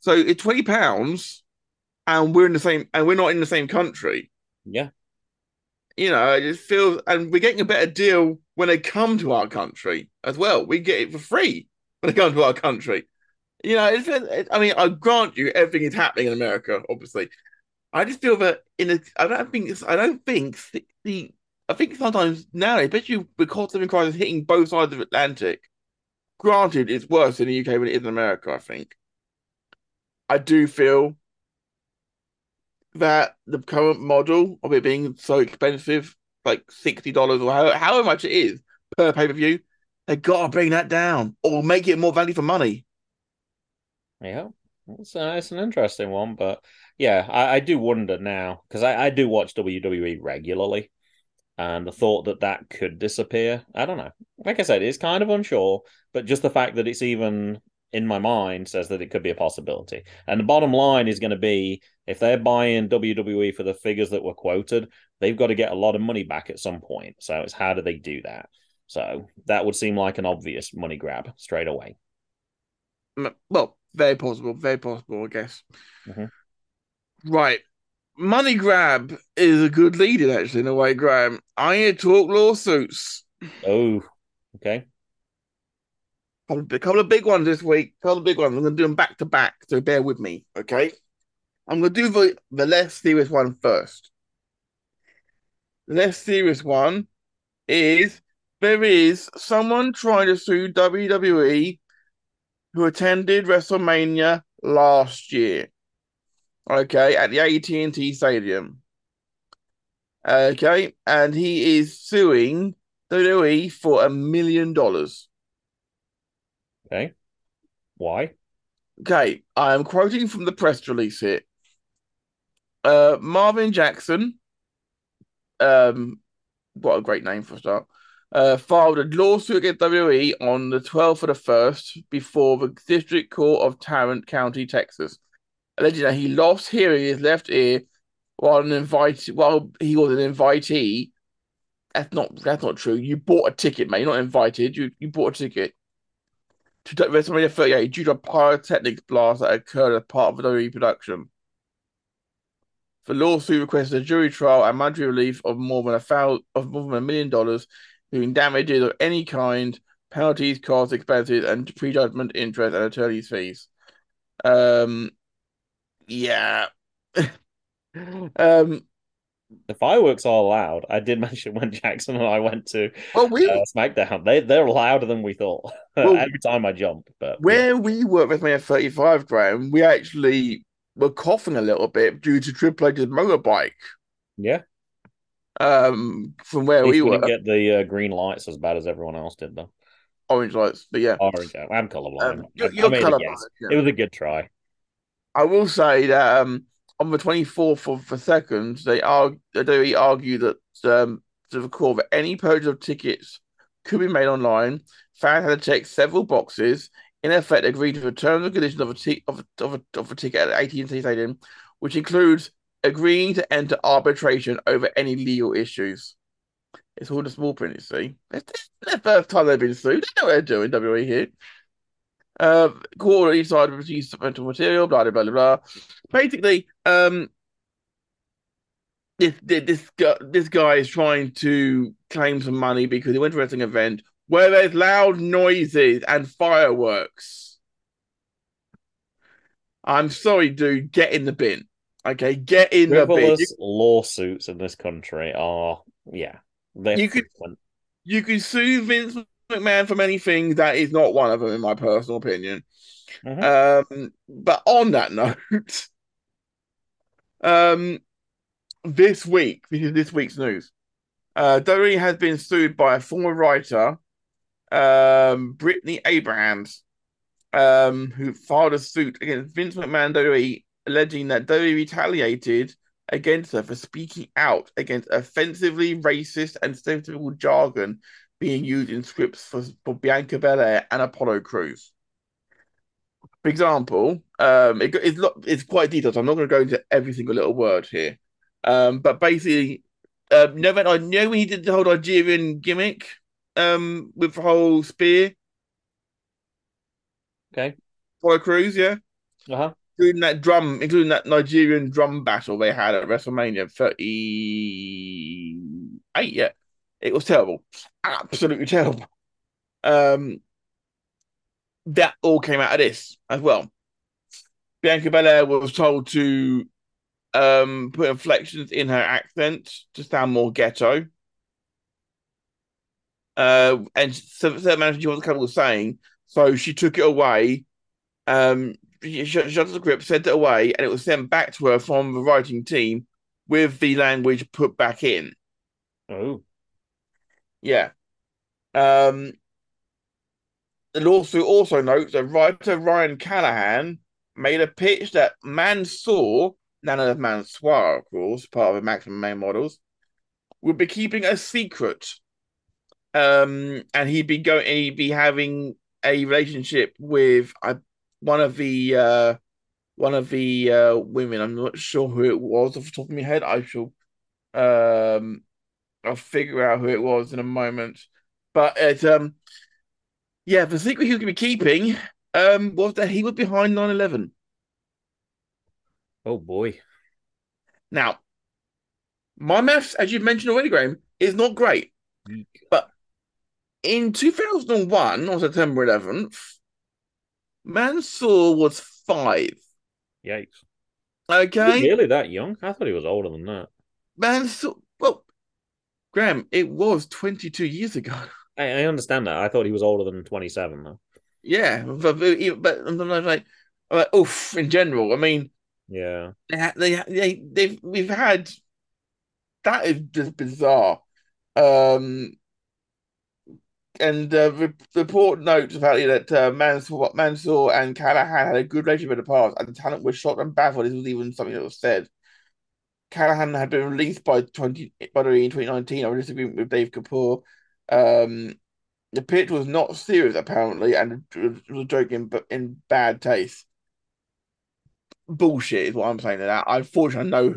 S4: So it's twenty pounds, and we're in the same, and we're not in the same country.
S3: Yeah.
S4: You know, it just feels, and we're getting a better deal when they come to our country as well. We get it for free when they come to our country. You know, it's, it, I mean, I grant you, everything is happening in America, obviously. I just feel that in a, I don't think I don't think the, the I think sometimes now, especially of living crisis hitting both sides of the Atlantic, granted, it's worse in the UK than it is in America. I think. I do feel that the current model of it being so expensive, like sixty dollars or however, however much it is per pay per view, they gotta bring that down or make it more value for money.
S3: Yeah, it's, uh, it's an interesting one, but yeah, I, I do wonder now because I, I do watch WWE regularly, and the thought that that could disappear, I don't know. Like I said, it's kind of unsure, but just the fact that it's even in my mind says that it could be a possibility. And the bottom line is going to be if they're buying WWE for the figures that were quoted, they've got to get a lot of money back at some point. So it's how do they do that? So that would seem like an obvious money grab straight away.
S4: Well, very possible, very possible, I guess.
S3: Mhm.
S4: Right. Money grab is a good lead in actually in a way, Graham. I need to talk lawsuits.
S3: Oh, okay.
S4: A couple of big ones this week. couple of big ones. I'm going to do them back to back, so bear with me, okay? I'm going to do the, the less serious one first. The less serious one is there is someone trying to sue WWE who attended WrestleMania last year, okay, at the AT&T Stadium. Okay, and he is suing WWE for a million dollars.
S3: Okay. Why?
S4: Okay, I am quoting from the press release here. Uh, Marvin Jackson, um, what a great name for a start, uh, filed a lawsuit against WWE on the 12th of the 1st before the District Court of Tarrant County, Texas, alleging that he lost hearing in his left ear while an invite while he was an invitee. That's not that's not true. You bought a ticket, mate. You're not invited. You you bought a ticket to WrestleMania 38 due to a pyrotechnics blast that occurred as part of the WWE production. The lawsuit requested a jury trial and monetary relief of more than a thousand, of more than a million dollars, including damages of any kind, penalties, costs, expenses, and prejudgment interest and attorney's fees. Um, yeah. um,
S3: The fireworks are loud. I did mention when Jackson and I went to
S4: well, we
S3: uh, SmackDown. They they're louder than we thought.
S4: Well,
S3: Every time I jump, but
S4: where we were at WrestleMania 35, Graham, we actually were coughing a little bit due to Triple H's motorbike.
S3: yeah,
S4: Um, from where we were,
S3: get the uh, green lights as bad as everyone else did, though.
S4: orange lights, but yeah.
S3: Orange. I'm colorblind.
S4: Um, you're, you're
S3: made a
S4: colourblind,
S3: guess.
S4: yeah.
S3: It was a good try.
S4: I will say that um, on the 24th of the second, they argue, they argue that um, to the that any purchase of tickets could be made online. Fans had to check several boxes. In effect, agreed to the terms and conditions of a, t- of, a, of, a, of a ticket at AT&T Stadium, which includes agreeing to enter arbitration over any legal issues. It's all the small print, you see. It's the first time they've been sued. They know what they're doing, WWE here. Uh, on each side of produce supplemental material, blah, blah, blah, blah. Basically, um, this, this, guy, this guy is trying to claim some money because he went to a wrestling event where there's loud noises and fireworks. I'm sorry, dude. Get in the bin. Okay, get in the bin.
S3: Lawsuits in this country are, yeah,
S4: You could- You can sue Vince McMahon for many things. That is not one of them, in my personal opinion.
S3: Mhm.
S4: Um, but on that note, um, this week, this is this week's news. Uh, WWE has been sued by a former writer, um, Britney Abrahams, um, who filed a suit against Vince McMahon WWE, alleging that WWE retaliated against her for speaking out against offensively racist and stereotypical jargon being used in scripts for, for Bianca Belair and Apollo Crews. For example, um, it, it's lo- it's quite detailed. So I'm not going to go into every single little word here, um, but basically, um, no, when I know when he did the whole Nigerian gimmick, um, with the whole spear,
S3: Okay.
S4: Apollo Crews, yeah,
S3: Uh huh.
S4: including that drum, including that Nigerian drum battle they had at WrestleMania 38. Yeah, it was terrible, absolutely terrible. Um, that all came out of this as well. Bianca Belair was told to um put inflections in her accent to sound more ghetto. Uh, and so certain manager was comfortable saying, so she took it away. Um, she shut the script, sent it away, and it was sent back to her from the writing team with the language put back in.
S3: Oh,
S4: Yeah. Um, the lawsuit also notes that writer Ryan Callahan made a pitch that Mansoor, none of Mansoor, of course, part of the Maximum Male models, would be keeping a secret. Um, and he'd be going, he'd be having a relationship with uh, one of the uh, one of the uh, women. I'm not sure who it was off the top of my head. I shall um, I'll figure out who it was in a moment. But it um yeah, the secret he was gonna be keeping um was that he was behind 9-11.
S3: oh boy.
S4: Now, my maths, as you've mentioned already, Graham, is not great. But in 2001, on September 11th, Mansoor was five.
S3: Yikes.
S4: Okay?
S3: Really that young? I thought he was older than that.
S4: Mansoor, Graham, it was 22 years ago.
S3: I, I understand that. I thought he was older than 27 though.
S4: Yeah, but, but, I'm like, I'm like, oof, in general, I mean,
S3: Yeah.
S4: They, they, they, they've, we've had that is just bizarre. Um, and uh, re- report notes about it that uh, Mansoor, Mansoor and Callahan had a good relationship in the past, and the talent was shocked and baffled. This was even something that was said. Callahan had been released by twenty by the in 2019 on a disagreement with Dave Kapoor. Um, the pitch was not serious apparently, and it was a joke in, in bad taste bullshit is what I'm saying to that. I unfortunately I know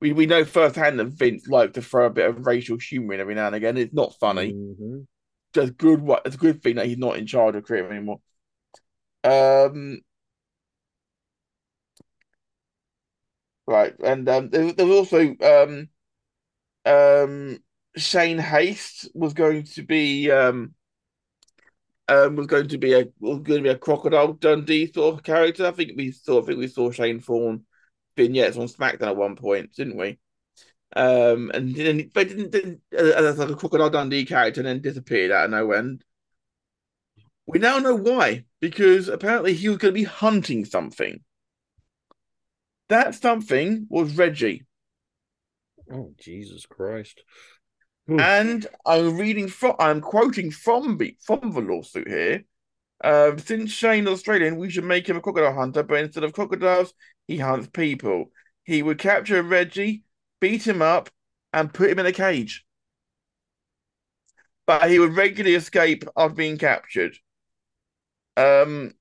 S4: we, we know firsthand that Vince likes to throw a bit of racial humor in every now and again. It's not funny.
S3: Mhm.
S4: Just good it's a good thing that he's not in charge of creative anymore. Um right, and um there, there was also um um Shane Haste was going to be um um was going to be a was going to be a crocodile Dundee sort of character. I think we saw I think we saw Shane Thorne vignettes on SmackDown at one point, didn't we? Um, and then but didn't, didn't uh, like a crocodile Dundee character, and then disappeared out of nowhere. And we now know why, because apparently he was going to be hunting something. That something was Reggie.
S3: Oh Jesus Christ.
S4: And I'm reading from, I'm quoting from the from the lawsuit here. Um, since Shane Australian, we should make him a crocodile hunter, but instead of crocodiles, he hunts people. He would capture Reggie, beat him up, and put him in a cage. But he would regularly escape after being captured. Um,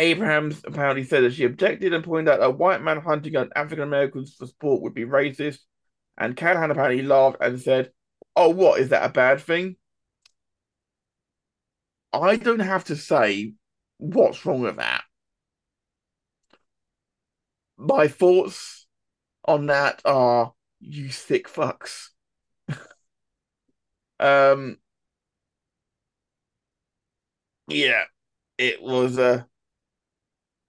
S4: Abrahams apparently said that she objected and pointed out a white man hunting an African Americans for sport would be racist. And Callahan apparently laughed and said, Oh, what? Is that a bad thing? I don't have to say what's wrong with that. My thoughts on that are you sick fucks. um yeah, it was uh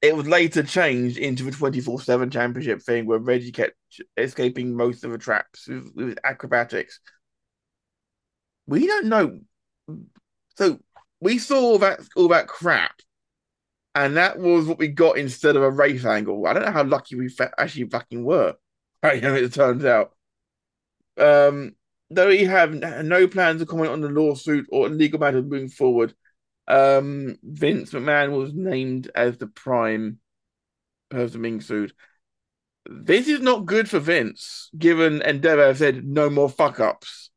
S4: it was later changed into the 24-7 championship thing where Reggie kept escaping most of the traps with, with acrobatics. We don't know. So we saw all that all that crap, and that was what we got instead of a race angle. I don't know how lucky we actually fucking were. Right, it turns out. Um, though we have no plans to comment on the lawsuit or legal matters moving forward, um, Vince McMahon was named as the prime person being sued. This is not good for Vince, given Endeavor said no more fuck ups.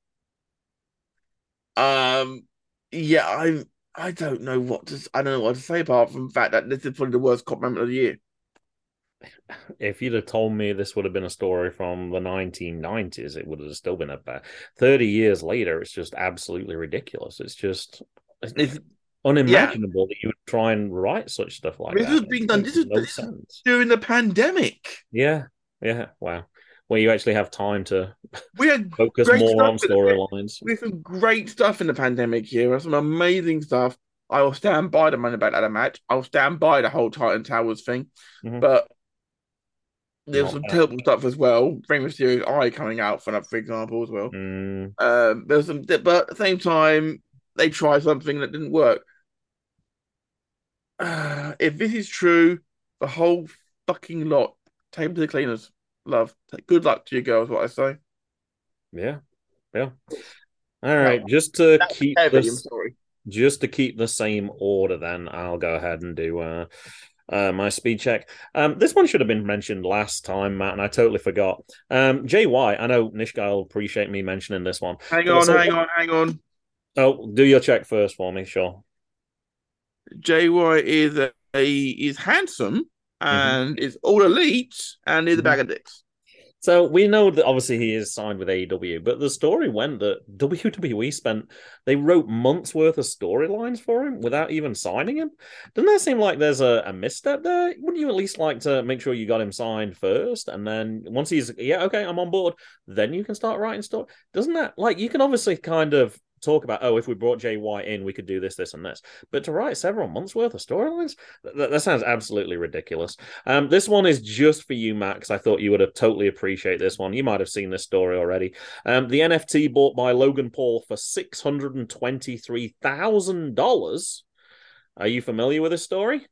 S4: Um, yeah, I I don't know what to I don't know what to say apart from the fact that this is probably the worst cop moment of the year.
S3: If you'd have told me this would have been a story from the 1990s, it would have still been a bad. 30 years later, it's just absolutely ridiculous. It's just
S4: It's
S3: unimaginable that you would try and write such stuff like
S4: This
S3: that.
S4: was being done- this is-
S3: no
S4: this is- during the pandemic.
S3: Yeah, yeah, wow. Where you actually have time to
S4: We had
S3: focus more on
S4: stuff in it.
S3: storylines.
S4: we had some great stuff in the pandemic here. Some amazing stuff. I will stand by the Money Back Ladder match. I'll stand by the whole Titan Towers thing.
S3: Mhm.
S4: But there's
S3: Not
S4: some
S3: bad.
S4: terrible stuff as well. Rey Mysterio's eye coming out for for example as well.
S3: Mm,
S4: Um, there's some, but at the same time, they tried something that didn't work. Uh, if this is true, The whole fucking lot. Take them to the cleaners. Love. Good luck to you girls, what I say.
S3: Yeah, yeah. All right, just to keep
S4: heavy,
S3: this, just to keep the same order, then I'll go ahead and do uh, uh, my speed check. Um, this one should have been mentioned last time, Matt, and I totally forgot. Um, JY, I know Nishka will appreciate me mentioning this one.
S4: Hang on,
S3: so-
S4: hang on, hang on.
S3: Oh, do your check first for me, sure.
S4: JY is a, a is handsome and mm-hmm. is all elite and is a bag of mm-hmm. dicks.
S3: So we know that obviously he is signed with AEW, but the story went that WWE spent they wrote months worth of storylines for him without even signing him. Doesn't that seem like there's a, a misstep there? Wouldn't you at least like to make sure you got him signed first, and then once he's yeah okay I'm on board, then you can start writing story? Doesn't that like you can obviously kind of talk about oh if we brought JY in we could do this this and this, but to write several months worth of storylines that, that sounds absolutely ridiculous. Um, this one is just for you, Max. I thought you would have totally appreciate this one. You might have seen this story already. Um, the NFT bought by Logan Paul for six hundred and twenty-three thousand dollars. Are you familiar with this story?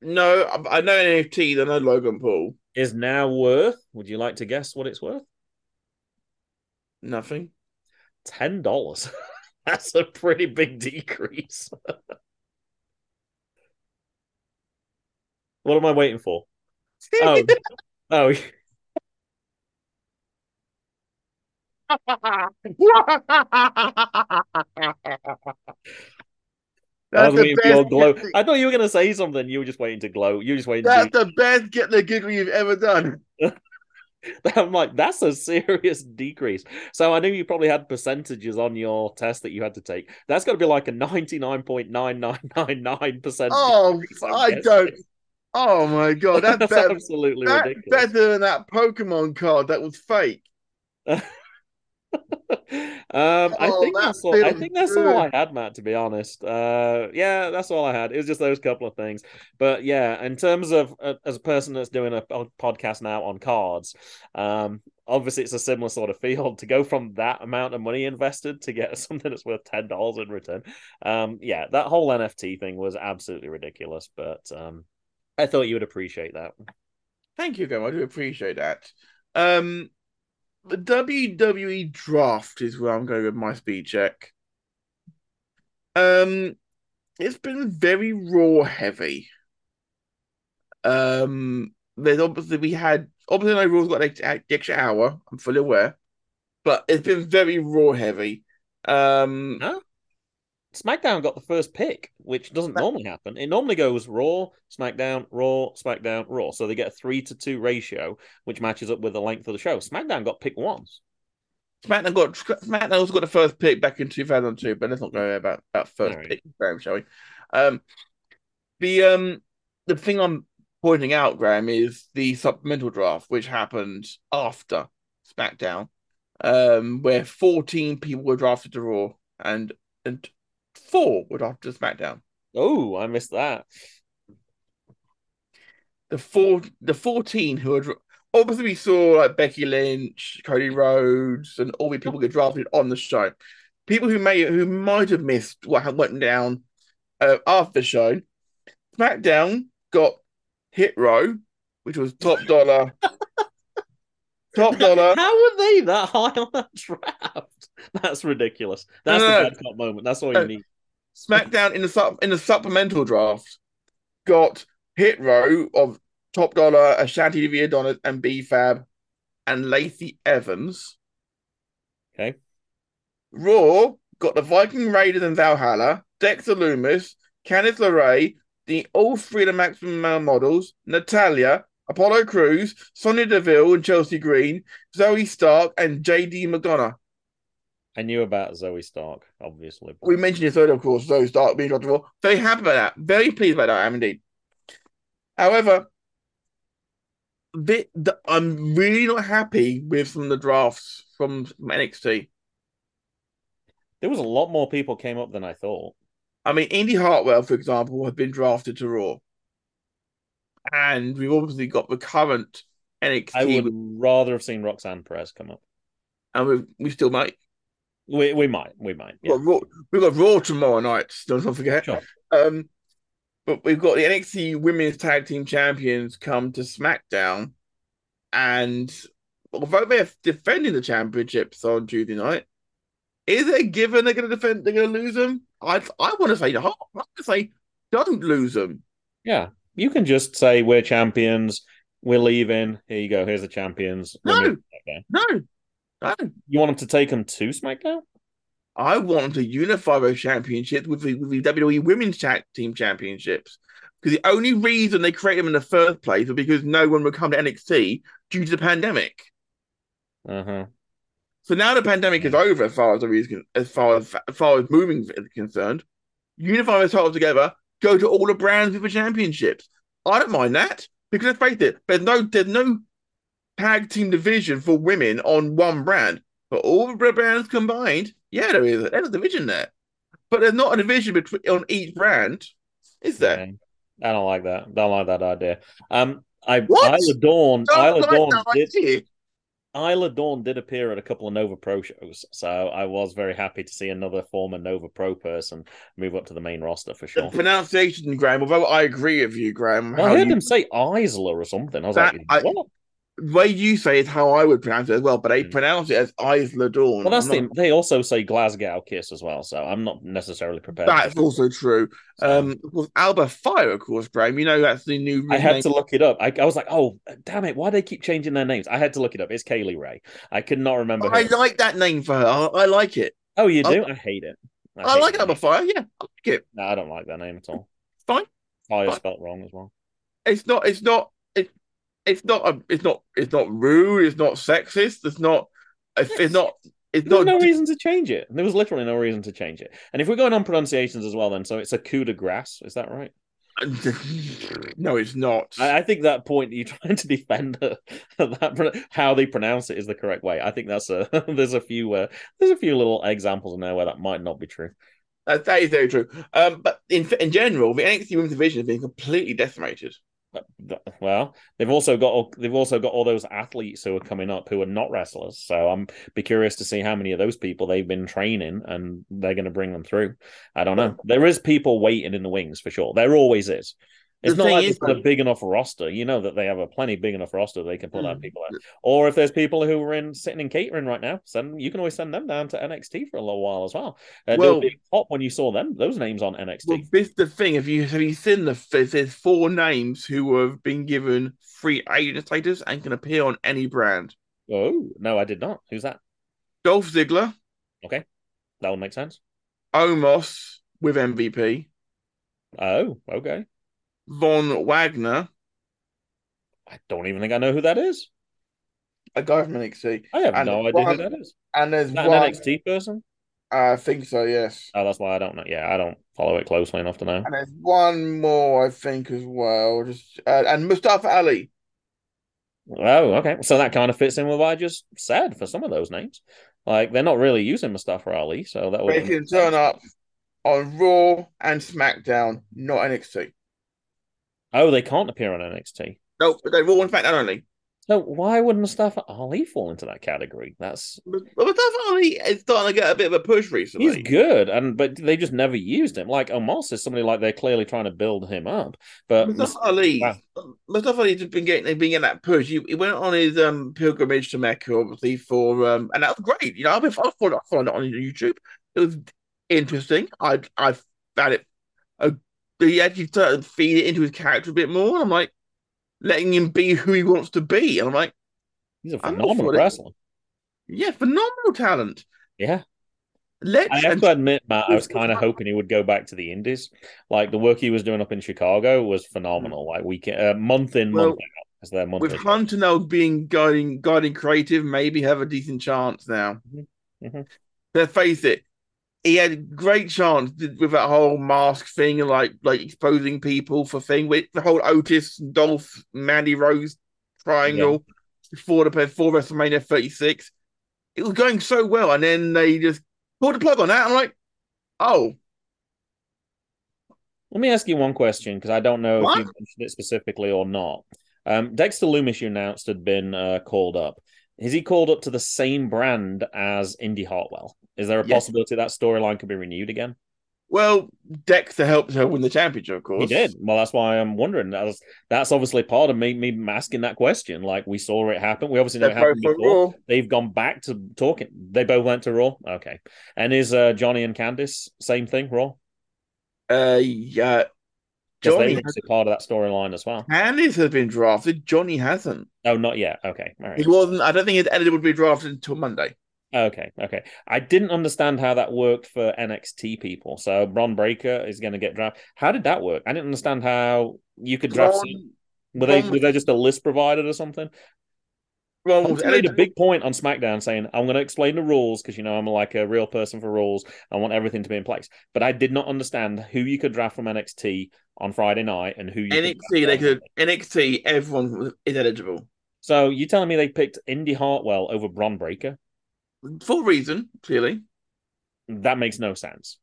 S4: No, I, I know NFT. I know Logan Paul.
S3: Is now worth? Would you like to guess what it's worth?
S4: Nothing.
S3: Ten dollars. That's a pretty big decrease. what am I waiting for? Oh, oh, I
S4: That's the
S3: your
S4: best.
S3: glow. I thought you were going to say something. You were just waiting to glow. You were just waiting to
S4: That's
S3: do
S4: the best get the giggle you've ever done.
S3: I'm like, that's a serious decrease. So I knew you probably had percentages on your test that you had to take. That's got to be like a 99.9999%.
S4: Oh,
S3: decrease,
S4: I don't. Oh my god, that's,
S3: That's
S4: better,
S3: absolutely
S4: that's
S3: ridiculous.
S4: better than that Pokemon card that was fake.
S3: um, I
S4: Oh,
S3: think
S4: that
S3: that's all. I think that's all I had, Matt. To be honest, uh, yeah, that's all I had. It was just those couple of things. But yeah, in terms of uh, as a person that's doing a pod- podcast now on cards, um, obviously it's a similar sort of field to go from that amount of money invested to get something that's worth ten dollars in return. Um, yeah, that whole NFT thing was absolutely ridiculous. But um, I thought you would appreciate that.
S4: Thank you, Gum. I do appreciate that. Um, the WWE draft is where I'm going with my speed check. Um, it's been very raw heavy. Um, there's obviously we had obviously no rules got the extra hour. I'm fully aware, but it's been very raw heavy. Um,
S3: Huh? SmackDown got the first pick, which doesn't normally happen. It normally goes Raw, SmackDown, Raw, SmackDown, Raw. So they get a three to two ratio, which matches up with the length of the show. SmackDown got pick once.
S4: SmackDown got SmackDown also got the first pick back in 2002, but let's not go about that first
S3: Alright.
S4: pick, Graham, shall we? Um, the um the thing I'm pointing out, Graham, is the supplemental draft, which happened after SmackDown, um, where 14 people were drafted to Raw and and four were drafted to SmackDown.
S3: Oh, I missed that.
S4: The four the 14 who are obviously we saw like Becky Lynch, Cody Rhodes, and all the people get drafted on the show. People who may who might have missed what went down uh, after the show. SmackDown got Hit Row, which was top dollar. Top Dolla.
S3: How were they that high on that draft? That's ridiculous. That's the bad cop moment. That's all you
S4: Uh,
S3: need.
S4: SmackDown in the sup in the supplemental draft got Hit Row of Top Dolla, Ashanti Adonis, and B Fab, and Lacey Evans.
S3: Okay.
S4: Raw got the Viking Raiders and Valhalla, Dexter Lumis, Candice LeRae, the all three of the Maximum Male models, Natalya, Apollo Crews, Sonya Deville and Chelsea Green, Zoey Stark, and JD McDonagh.
S3: I knew about Zoey Stark, obviously.
S4: We mentioned this earlier, of course, Zoey Stark being dropped before. Very happy about that. Very pleased about that, I am indeed. However, the, the, I'm really not happy with some of the drafts from NXT.
S3: There was a lot more people came up than I thought.
S4: I mean, Indi Hartwell, for example, had been drafted to Raw. And we've obviously got the current NXT,
S3: I would rather have seen Roxanne Perez come up.
S4: and we we still might.
S3: We we might, we might.
S4: We've, got Raw, we've got Raw tomorrow night, don't, forget.
S3: Sure.
S4: Um, but we've got the NXT Women's Tag Team Champions come to SmackDown, and although they're defending the championships on Tuesday night, is it a given they're going to defend? They're going to lose them? I I want to say no. I want to say don't lose them.
S3: Yeah, you can just say we're champions. We're leaving. Here you go. Here's the champions. We're
S4: No.
S3: moving
S4: No, no.
S3: You want them to take them to SmackDown?
S4: I want them to unify those championships with the, with the WWE Women's Tag Team Championships. Because the only reason they created them in the first place was because no one would come to NXT due to the pandemic.
S3: Uh huh.
S4: So now the pandemic is over, as far as the reason, as far as as far as moving is concerned. Unify those titles together, go to all the brands with the championships. I don't mind that because let's face it, there's no there's no tag team division for women on one brand, but all the brands combined, yeah, there is there's a division there, but there's not a division between on each brand, is there?
S3: Okay. I don't like that. Don't like that idea. Um, I
S4: What?
S3: Isla Dawn.
S4: Don't
S3: Isla
S4: like
S3: Dawn did.
S4: idea.
S3: Isla Dawn did appear at a couple of Nova Pro shows, so I was very happy to see another former Nova Pro person move up to the main roster for sure.
S4: The pronunciation, Graham. Although I agree with you, Graham,
S3: Well, I heard
S4: you-
S3: him say Isla or something. I was
S4: That-
S3: like,
S4: I-
S3: what?
S4: The way you say is how I would pronounce it as well, but they
S3: Hmm.
S4: pronounce it as Isla Dawn.
S3: Well, that's
S4: I'm
S3: the. They also say Glasgow Kiss as well, so I'm not necessarily prepared.
S4: That's also true.
S3: So,
S4: Um, of course, Alba Fire, of course, Graham. You know that's the new.
S3: I had
S4: name.
S3: to look it up. I, I was like, oh, damn it! Why do they keep changing their names? I had to look it up. It's Kay Lee Ray. I could not remember.
S4: I like that name for her. I, I like it.
S3: oh, you do? I hate it.
S4: I,
S3: hate
S4: like Alba. Fire. Yeah, I like it.
S3: No, I don't like that name at all.
S4: Fine.
S3: Fire
S4: Fine.
S3: spelt wrong as well.
S4: It's not. It's not. It, it's not. A, it's not. It's not rude. It's not sexist. It's not. It's, it's not. It's
S3: There's
S4: not.
S3: no reason to change it. There was literally no reason to change it. And if we're going on pronunciations as well, then so it's a coup de grace. Is that right?
S4: no, it's not.
S3: I, I think that point you're trying to defend uh, that how they pronounce it is the correct way. I think that's a there's a few uh, there's a few little examples in there where that might not be true.
S4: That- that is very true. Um, but in in general, the NXT Women's Division has been completely decimated.
S3: Well, they've also got all- they've also got all those athletes who are coming up who are not wrestlers. So I'm be curious to see how many of those people they've been training and they're going to bring them through. I don't know. There is people waiting in the wings for sure. There always is. It's
S4: The
S3: not like
S4: is,
S3: they've got a big enough roster. You know that they have a plenty big enough roster they can pull out
S4: Mm.
S3: people out. Or if there's people who are in sitting in catering right now, send you can always send them down to NXT for a little while as well. Uh,
S4: Well-
S3: pop when you saw them those names on NXT.
S4: Well, this the thing. Have you have you seen the there's four names who have been given free agent status and can appear on any brand?
S3: oh no, I did not. Who's that?
S4: Dolph Ziggler, Okay,
S3: That would make sense.
S4: Omos with MVP,
S3: Oh, okay.
S4: Von Wagner,
S3: I don't even think I know who that is.
S4: a guy from NXT,
S3: I have
S4: And
S3: no idea who that is.
S4: and there's
S3: Is that an
S4: one.
S3: NXT person?
S4: I think so. Yes.
S3: Oh, that's why I don't know. Yeah, I don't follow it closely enough to know.
S4: And there's one more, I think, as well. Just uh, and Mustafa Ali.
S3: Oh, okay. So that kind of fits in with what I just said for some of those names. Like they're not really using Mustafa Ali, so that would
S4: They can turn up on Raw and SmackDown, not NXT.
S3: Oh, they can't appear on NXT.
S4: Nope, they Raw and SmackDown only.
S3: So why would Mustafa Ali fall into that category? That's
S4: But Mustafa Ali is starting to get a bit of a push recently.
S3: he's good, and but they just never used him. Like Omos is somebody like they're clearly trying to build him up, but
S4: Mustafa Ali,
S3: Wow.
S4: Mustafa Ali's just been getting, been getting that push. He, he went on his um pilgrimage to Mecca, obviously for um, and that was great. You know, I've been I followed, I followed it on YouTube. It was interesting. I I found it. He actually started to feed it into his character a bit more. And I'm like, letting him be who he wants to be, and I'm like,
S3: he's a phenomenal wrestler.
S4: yeah, phenomenal talent.
S3: Yeah,
S4: Let's
S3: I have to admit, Matt, I was kind of hoping he would go back to the Indies. Like the work he was doing up in Chicago was phenomenal. Like week, uh, month in,
S4: Well,
S3: month out, as their
S4: with
S3: monthly.
S4: Hunter now being guiding guiding creative, maybe have a decent chance now.
S3: Mhm.
S4: Let's face it, he had a great chance with that whole mask thing and like like exposing people for thing with the whole Otis Dolph Mandy Rose triangle before the before WrestleMania 36. It was going so well, and then they just pulled the plug on that. I'm like, oh,
S3: Let me ask you one question because I don't know
S4: What?
S3: if you mentioned it specifically or not. Um, Dexter Lumis, you announced, had been uh, called up. Is he called up to the same brand as Indi Hartwell? Is there a
S4: Yes.
S3: possibility that storyline could be renewed again?
S4: Well, Dexter helped her win the championship, of course.
S3: He did. Well, that's why I'm wondering. That's that's obviously part of me me asking that question. Like we saw it happen. We obviously know
S4: They're
S3: it happened before. They've gone back to talking. They both went to Raw. Okay. And is uh, Johnny and Candice same thing? Raw.
S4: Uh, yeah. Johnny
S3: they part of that storyline as well.
S4: Candice has been drafted. Johnny hasn't.
S3: Oh, not yet. Okay. All right.
S4: He wasn't. I don't think he's eligible to be drafted until Monday.
S3: Okay, okay. I didn't understand how that worked for NXT people. So Bron Breakker is going to get drafted. How did that work? I didn't understand how you could draft. Were they were they just a list provided or something?
S4: Ron
S3: Hunter made a big point on SmackDown saying, "I'm going to explain the rules because you know I'm like a real person for rules. I want everything to be in place." But I did not understand who you could draft from NXT on Friday night and who you
S4: NXT.
S3: draft
S4: They could NXT. Everyone is eligible
S3: So you telling me they picked Indi Hartwell over Bron Breakker?
S4: for a reason. Clearly,
S3: That makes no sense.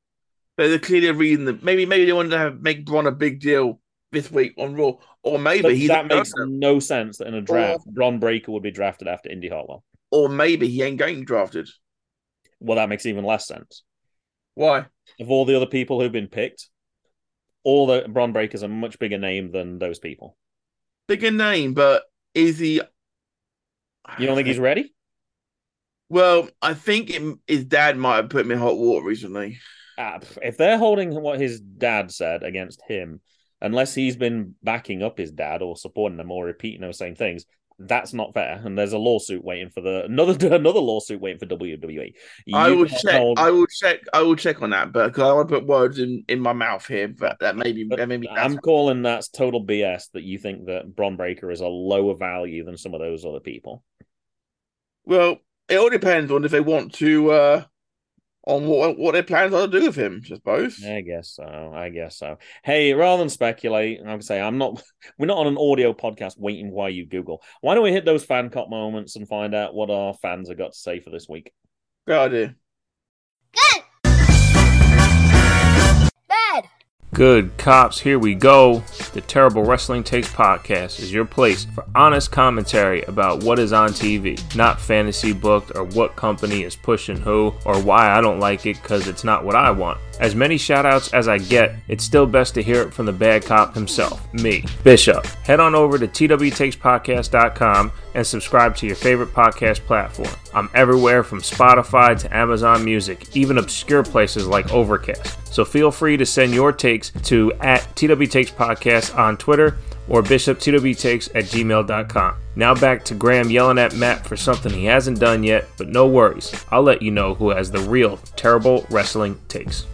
S4: But there's clearly a reason that maybe maybe they wanted to have, make Bron a big deal this week on Raw, or maybe
S3: But
S4: he's
S3: that makes
S4: no-no.
S3: sense that in a draft, Bron Breakker would be drafted after Indi Hartwell.
S4: or maybe he ain't getting drafted.
S3: Well, that makes even less sense.
S4: Why?
S3: Of all the other people who've been picked, all the Bron Breakker's a much bigger name than those people.
S4: Bigger name, but is he?
S3: You don't think he's ready?
S4: Well, I think it, his dad might have put him in hot water recently.
S3: Ah, pff, if they're holding what his dad said against him, unless he's been backing up his dad or supporting them or repeating those same things, that's not fair. And there's a lawsuit waiting for the another another lawsuit waiting for WWE.
S4: I will check.
S3: hold-
S4: I will check. I will check on that, but because I want to put words in, in my mouth here, but that maybe that maybe
S3: I'm calling that total BS that you think that Bron Breakker is a lower value than some of those other people.
S4: well. It all depends on if they want to, uh on what what their plans are to do with him. I suppose.
S3: I guess so. I guess so. Hey, rather than speculate, I would say I'm not. We're not on an audio podcast waiting while you Google. Why don't we hit those fan cop moments and find out what our fans have got to say for this week?
S4: Good idea.
S2: Good.
S5: Good cops, here we go. The Terrible Wrestling Takes podcast is your place for honest commentary about what is on TV, not fantasy booked or what company is pushing who or why I don't like it because it's not what I want. As many shoutouts as I get, it's still best to hear it from the bad cop himself, me, Bishop. Head on over to twtakes.podcast.com and subscribe to your favorite podcast platform. I'm everywhere from Spotify to Amazon Music, even obscure places like Overcast. So feel free to send your takes to at TW Takes Podcast on Twitter or BishopTWTakes at gmail.com. Now back to Graham yelling at Matt for something he hasn't done yet, but no worries. I'll let you know who has the real terrible wrestling takes.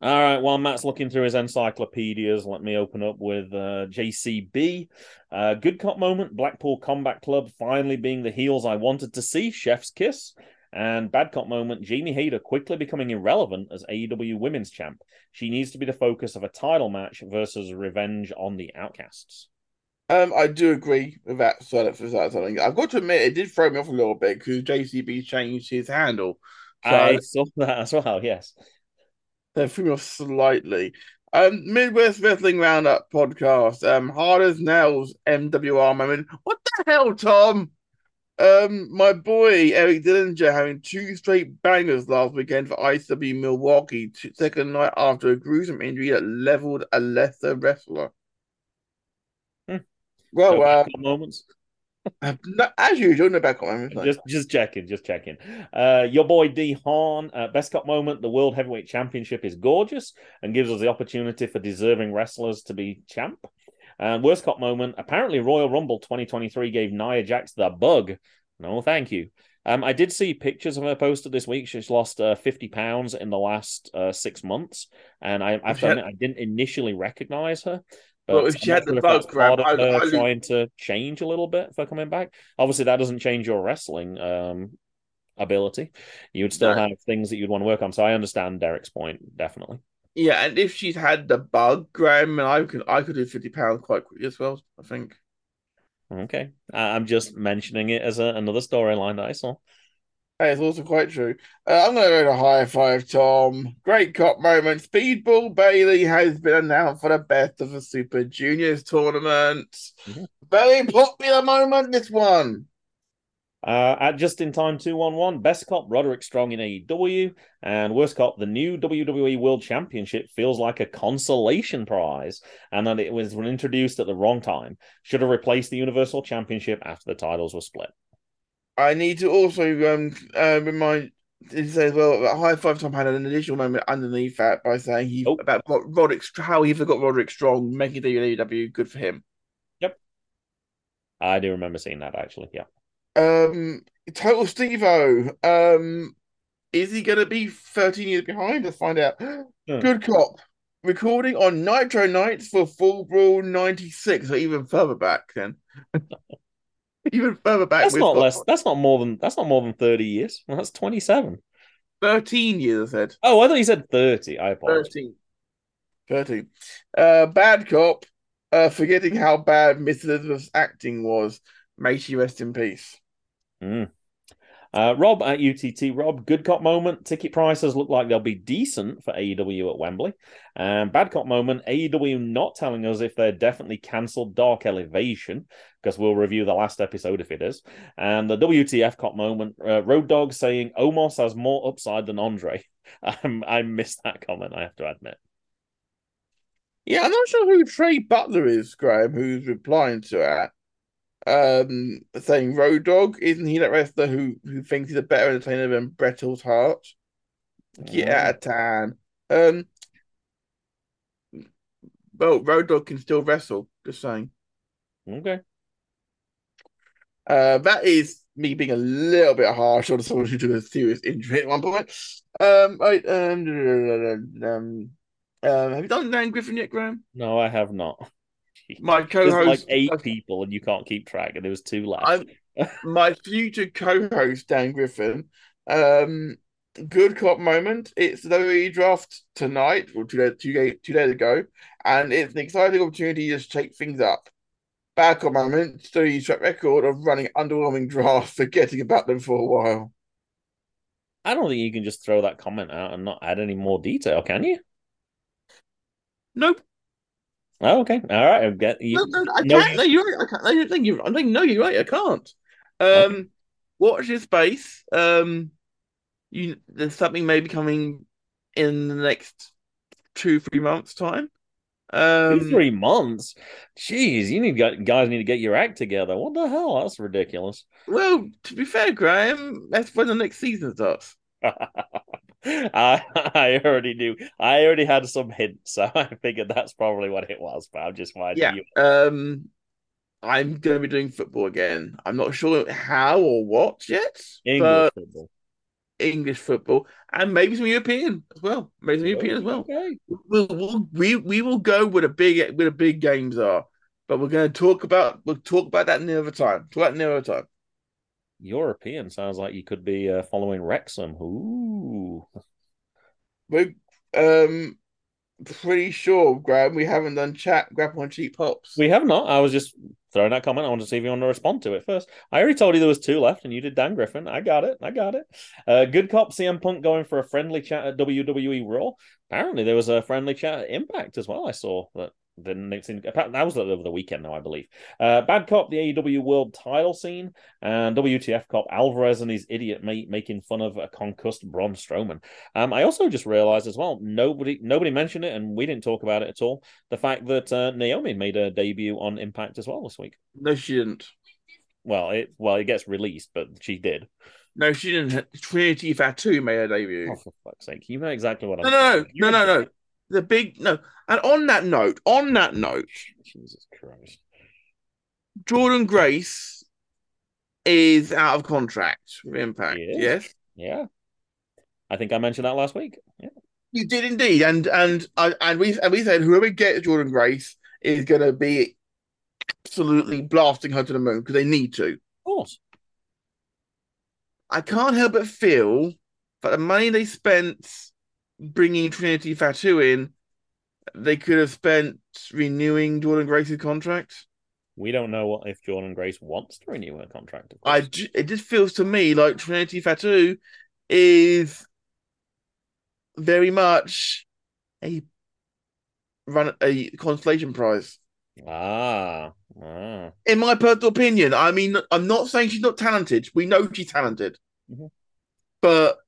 S3: All right. While Matt's looking through his encyclopedias, let me open up with uh, JCB. Uh, good cop moment. Blackpool Combat Club finally being the heels I wanted to see. Chef's kiss. And bad cop moment. Jamie Hayter quickly becoming irrelevant as AEW Women's Champ. She needs to be the focus of a title match versus revenge on the Outcasts.
S4: Um, I do agree with that side of for that something. I've got to admit, it did throw me off a little bit because JCB changed his handle. So
S3: I saw that as well. Yes.
S4: That threw me off slightly. Um, Midwest Wrestling Roundup podcast. Um, hard as nails. MWR moment. What the hell, Tom? Um, my boy Eric Dillinger having two straight bangers last weekend for ICW Milwaukee, t- second night after a gruesome injury that leveled a lesser wrestler.
S3: Hmm.
S4: Well, uh,
S3: moments.
S4: No, as usual, no back on
S3: Just just checking, just checking. Uh, your boy D Hahn, uh, best cup moment. The World Heavyweight Championship is gorgeous and gives us the opportunity for deserving wrestlers to be champ. And worst cup moment. Apparently, Royal Rumble 2023 gave Nia Jax the bug. No, thank you. Um, I did see pictures of her posted this week. She's lost uh, 50 pounds in the last uh, six months, and I, I
S4: had-
S3: I didn't initially recognize her.
S4: Well,
S3: but
S4: if she had the
S3: sure if that's
S4: bug grab,
S3: part of
S4: I-
S3: her
S4: I
S3: trying to change a little bit for coming back. Obviously, that doesn't change your wrestling um, ability. You would still
S4: No.
S3: have things that you'd want to work on. So I understand Derek's point definitely.
S4: Yeah, and if she's had the bug, Graham, and I could I could do fifty pounds quite quickly as well. I think.
S3: Okay, I'm just mentioning it as a, another storyline that I saw.
S4: Hey, it's also quite true. Uh, I'm going to go to high five, Tom. Great cop moment. Speedball Bailey has been announced for the best of the Super Juniors tournament.
S3: Mhm.
S4: Very popular moment, this one.
S3: Uh, at just in time 211, best cop Roderick Strong in AEW, and worst cop, the new WWE World Championship feels like a consolation prize, and that it was introduced at the wrong time. Should have replaced the Universal Championship after the titles were split.
S4: I need to also um uh, remind say as well that High Five Tom had an additional moment underneath that by saying he
S3: Oh.
S4: about Rod- Roderick how he forgot Roderick Strong making WWE good for him.
S3: Yep, I do remember seeing that actually. Yeah.
S4: Um, Total Stevo. Um, is he going to be 13 years behind? Let's find out.
S3: Hmm.
S4: Good cop. Recording on Nitro Nights for Fall Brawl 96, or even further back then. even further back.
S3: That's not less. That's not more than. That's not more than thirty years. Well, that's twenty-seven.
S4: 13 years, I said.
S3: Oh, I thought you said thirty. I apologize.
S4: 13. 13. Uh, bad cop. Uh, forgetting how bad Miss Elizabeth's acting was. May she rest in peace.
S3: Mm. Uh, Rob at UTT. Rob, good cop moment. Ticket prices look like they'll be decent for AEW at Wembley. Um, bad cop moment. AEW not telling us if they're definitely cancelled Dark Elevation because we'll review the last episode if it is. And the WTF cop moment. Uh, Road Dog saying Omos has more upside than Andre. Um, I missed that comment. I have to admit.
S4: Yeah, I'm not sure who Trey Butler is, Graham, who's replying to that. Um, saying Road Dog, isn't he that wrestler who who thinks he's a better entertainer than Brettel's Heart? Get out of town. Um, well, Road Dog can still wrestle. Just saying.
S3: Okay.
S4: Uh, that is me being a little bit harsh on someone who took a serious injury at one point. Um, right, um, um, um, have you done Dan Griffin yet, Graham?
S3: No, I have not.
S4: My co-host,
S3: like eight people, and you can't keep track, and there was two left.
S4: I'm my future co-host Dan Griffin. Um, good cop moment. It's the WWE draft tonight, or two days, two days, two days ago, and it's an exciting opportunity to shake things up. Bad cop moment. WWE's track record of running underwhelming drafts, forgetting about them for a while.
S3: I don't think you can just throw that comment out and not add any more detail, can you?
S4: Nope.
S3: Oh, okay. All right. I get you.
S4: No, no, I
S3: no,
S4: can't. No, you're right. I can't. I don't think you. I think no, you're right. I can't. Um, watch this space. Um, you there's something maybe coming in the next two three months time.
S3: Two,
S4: Um,
S3: three months. Jeez, you need guys need to get your act together. What the hell? That's ridiculous.
S4: well, to be fair, Graham, that's when the next season starts.
S3: I I already knew. I already had some hints, so I figured that's probably what it was. But I'm just finding
S4: Yeah.
S3: you.
S4: Um, I'm going to be doing football again. I'm not sure how or what yet,
S3: English football.
S4: English football and maybe some European as well. Maybe some European as well.
S3: Okay.
S4: we'll, we'll we we will go where the big where the big games are, but we're going to talk about we'll talk about that another time. Talk about another time.
S3: European sounds like you could be uh, following Wrexham. Ooh.
S4: We're um pretty sure, Graham, we haven't done Chat Grapple on cheap pops.
S3: We have not. I was just throwing that comment. I wanted to see if you want to respond to it first. I already told you there was two left, and you did Dan Griffin. I got it. I got it. Uh, good cop CM Punk going for a friendly chat at WWE Raw. Apparently, there was a friendly chat at Impact as well. I saw that. Didn't seem, that was over the weekend, though, I believe. Uh, Bad Cop, the AEW World title scene, and WTF Cop Alvarez and his idiot mate making fun of a concussed Braun Strowman. Um, I also just realized as well, nobody nobody mentioned it, and we didn't talk about it at all. The fact that uh, Naomi made a debut on Impact as well this week.
S4: No, she didn't.
S3: Well, it well it gets released, but she did.
S4: No, she didn't. Trinity Fatu made her debut.
S3: Oh, for fuck's sake! You know exactly what I'm.
S4: no, no, no, no, no. The big no. And on that note, on that note,
S3: Jesus Christ!
S4: Jordynne Grace is out of contract with Impact. Yes.
S3: Yeah, I think I mentioned that last week. Yeah,
S4: You did indeed, and and I and we and we said whoever gets Jordynne Grace is going to be absolutely blasting her to the moon because they need to.
S3: of course.
S4: I can't help but feel that the money they spent bringing Trinity Fatu in, they could have spent renewing Jordynne Grace's contract.
S3: We don't know what if Jordynne Grace wants to renew her contract.
S4: I ju- it just feels to me like Trinity Fatu is very much a run a consolation prize.
S3: Ah, ah.
S4: In my personal opinion, I mean, I'm not saying she's not talented. We know she's talented,
S3: Mhm.
S4: but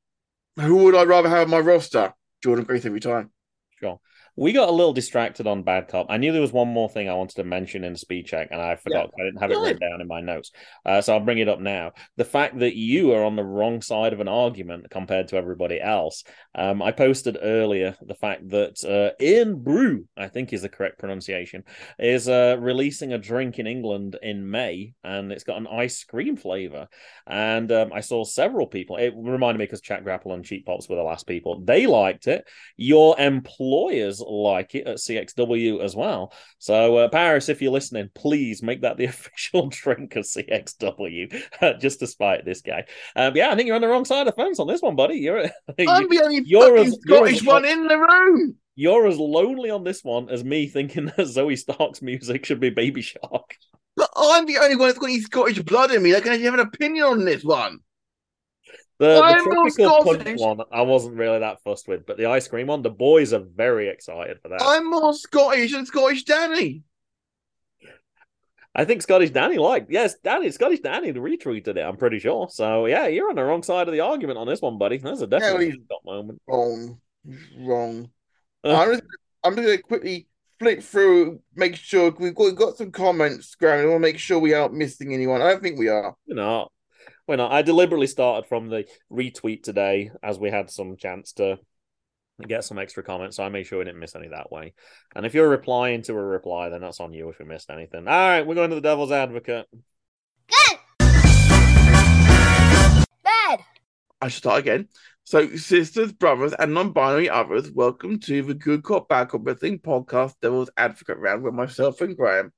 S4: who would I rather have on my roster? Jordynne Grace every time.
S3: Sure. We got a little distracted on Bad Cop. I knew there was one more thing I wanted to mention in the speed check, and I forgot. I didn't have it written down in my notes. Uh, so I'll bring it up now. The fact that you are on the wrong side of an argument compared to everybody else. Um, I posted earlier the fact that uh, Irn-Bru, I think is the correct pronunciation, is uh, releasing a drink in England in May, and it's got an ice cream flavor. And um, I saw several people. It reminded me because Chat Grapple and Cheap Pops were the last people. They liked it. Your employers like it at CXW as well. So, uh, Paris, if you're listening, please make that the official drink of CXW, just to spite this guy. Um, yeah, I think you're on the wrong side of the fence on this one, buddy. You're
S4: I'm the only
S3: you're
S4: fucking
S3: as-
S4: Scottish one in the room.
S3: you're as lonely on this one as me thinking that Zoey Stark's music should be Baby Shark.
S4: But I'm the only one that's got any Scottish blood in me. I can have an opinion on this one.
S3: The, the
S4: I'm
S3: tropical punch
S4: Scottish.
S3: one, I wasn't really that fussed with, but the ice cream one, the boys are very excited for that.
S4: I'm more Scottish than Scottish Danny.
S3: I think Scottish Danny liked. Yes, Danny, Scottish Danny retweeted it. I'm pretty sure. So yeah, you're on the wrong side of the argument on this one, buddy. That's a definitely
S4: he's-
S3: got moment.
S4: Wrong. Wrong.
S3: Uh.
S4: I'm just, I'm just going to quickly flick through, make sure we've got, we've got some comments, Graham. I want to make sure we aren't missing anyone. I don't think we are.
S3: You know, we're not. I deliberately started from the retweet today as we had some chance to get some extra comments. So I made sure we didn't miss any that way. And if you're replying to a reply, then that's on you if we missed anything. All right, we're going to the Devil's Advocate.
S2: Good. Bad.
S4: I should start again. So, sisters, brothers, and non-binary others, welcome to the Good Cop Bad Cop Wrestling Podcast Devil's Advocate round, where myself and Graham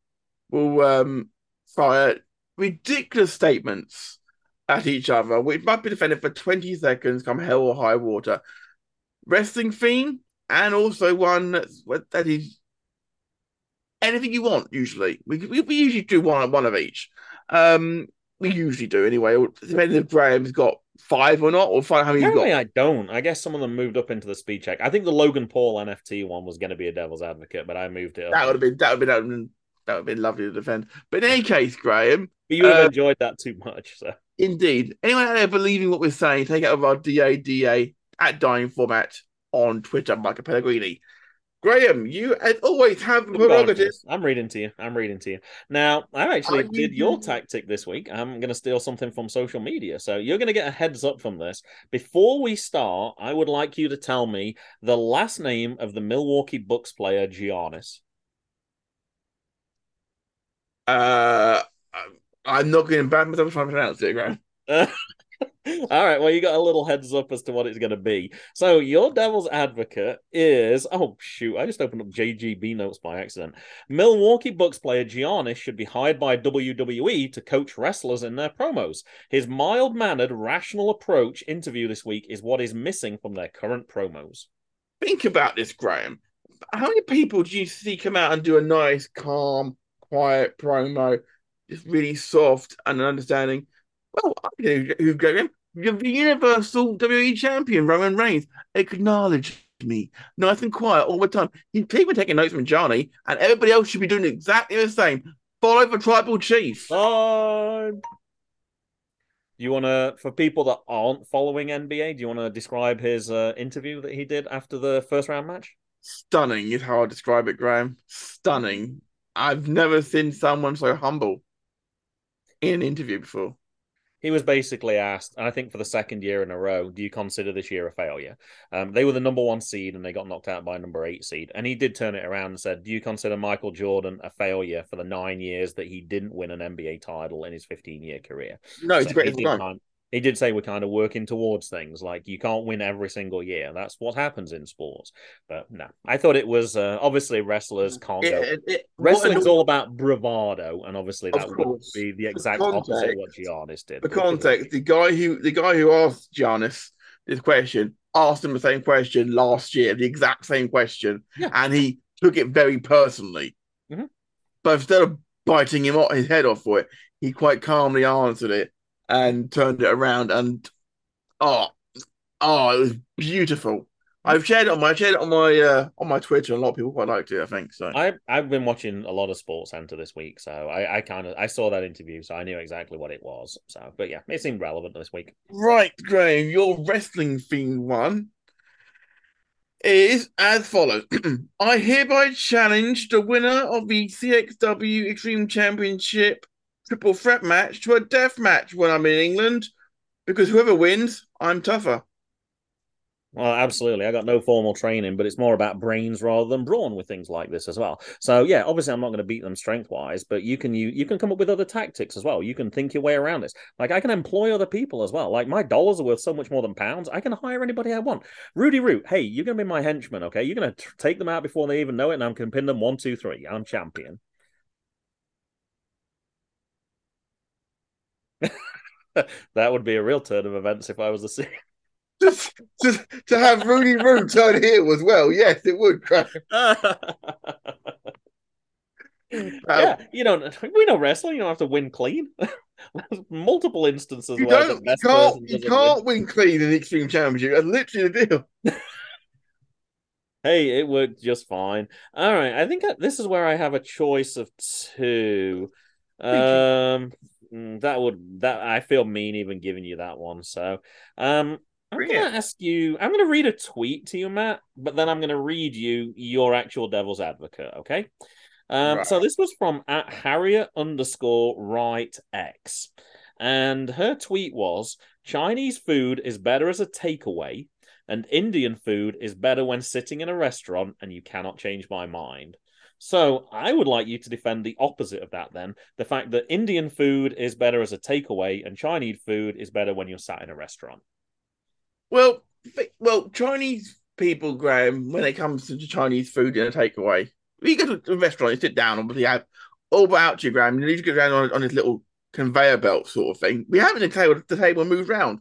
S4: will um, fire ridiculous statements at each other, which might be defended for 20 seconds, come hell or high water. Wrestling theme, and also one that's, that is anything you want, usually. We, we, we usually do one, one of each. Um, we usually do anyway, depending if Graham's got five or not, or five how many you've got.
S3: I don't. I guess some of them moved up into the speed check. I think the Logan Paul NFT one was going to be a Devil's Advocate, but I moved it up.
S4: That would have been that would have been that would have been, that would have been lovely to defend. But in any case, Graham,
S3: But you would have
S4: uh,
S3: enjoyed that too much. So
S4: indeed, anyone out there believing what we're saying, take out of our DADA at dying format on Twitter, Michael Pellegrini. Graham, you as always have the prerogative.
S3: I'm reading to you. I'm reading to you. Now, I actually
S4: you
S3: did your tactic this week. I'm going to steal something from social media. So you're going to get a heads up from this. Before we start, I would like you to tell me the last name of the Milwaukee Bucks player, Giannis.
S4: Uh, I'm not going to embarrass myself trying to pronounce it, Graham.
S3: All right, well, you got a little heads up as to what it's going to be. So, your devil's advocate is oh, shoot, I just opened up JGB notes by accident. Milwaukee Bucks player Giannis should be hired by WWE to coach wrestlers in their promos. His mild mannered, rational approach interview this week is what is missing from their current promos.
S4: Think about this, Graham. How many people do you see come out and do a nice, calm, quiet promo, just really soft and understanding? Well, I know who Graham. You're the Universal WWE Champion, Roman Reigns, acknowledged me, nice and quiet all the time. He's even taking notes from Johnny, and everybody else should be doing exactly the same. Follow the tribal chief.
S3: Time. Do you want to, for people that aren't following NBA, do you want to describe his uh, interview that he did after the first round match?
S4: Stunning is how I describe it, Graham. Stunning. I've never seen someone so humble in an interview before.
S3: He was basically asked, and I think for the second year in a row, do you consider this year a failure? Um, they were the number one seed and they got knocked out by a number eight seed. And he did turn it around and said, Do you consider Michael Jordan a failure for the nine years that he didn't win an NBA title in his 15 year career?
S4: No, it's
S3: So
S4: a great time.
S3: He did say we're kind of working towards things. Like you can't win every single year. That's what happens in sports. But no, I thought it was uh, obviously wrestlers can't go.
S4: It- it- it-
S3: Wrestling's all about bravado, and obviously that would be the
S4: The
S3: exact opposite of
S4: context-
S3: what Giannis did.
S4: the context. The guy who the guy who asked Giannis this question asked him the same question last year, the exact same question,
S3: Yeah.
S4: and he took it very personally.
S3: Mhm.
S4: But instead of biting him off his head off for it, he quite calmly answered it and turned it around. And oh, oh, it was beautiful. I've shared it on my I shared it on my uh, on my Twitter. and A lot of people quite liked it. I think so.
S3: I I've been watching a lot of Sports Center this week, so I I kind of I saw that interview, so I knew exactly what it was. So, but yeah, it seemed relevant this week.
S4: Right, Graham, your wrestling themed one is as follows. I hereby challenge the winner of the CXW Extreme Championship triple threat match to a death match when I'm in England, because whoever wins, I'm tougher.
S3: Well, absolutely. I got no formal training, but it's more about brains rather than brawn with things like this as well. So yeah, obviously I'm not going to beat them strength wise, but you can you you can come up with other tactics as well. You can think your way around this. Like I can employ other people as well. Like my dollars are worth so much more than pounds. I can hire anybody I want. Rudy Root, hey, you're going to be my henchman, okay? You're going to take them out before they even know it, and I'm going to pin them one, two, three. I'm champion. that would be a real turn of events if I was the CEO.
S4: Just to, to have Rudy Root turn heel as well. Yes, it would. Graham.
S3: yeah, you know, we know wrestling. You don't have to win clean. There's multiple instances
S4: You
S3: where
S4: don't. You can't. You can't
S3: win.
S4: win clean in the Extreme Championship. That's literally the deal.
S3: Hey, it worked just fine. All right, I think I, this is where I have a choice of two. Um, that would that I feel mean even giving you that one. So, um, I'm gonna ask you. I'm gonna read a tweet to you, Matt, but then I'm gonna read you your actual devil's advocate. Okay. Um, so this was from at Harriet underscore right X, and her tweet was Chinese food is better as a takeaway, and Indian food is better when sitting in a restaurant, and you cannot change my mind. So I would like you to defend the opposite of that. Then the fact that Indian food is better as a takeaway, and Chinese food is better when you're sat in a restaurant.
S4: Well, well, Chinese people, Graham, when it comes to Chinese food in a takeaway, you go to a restaurant, you sit down, and obviously have all about you, Graham. You need to go down on, on this little conveyor belt sort of thing. We have the table, the table moves round.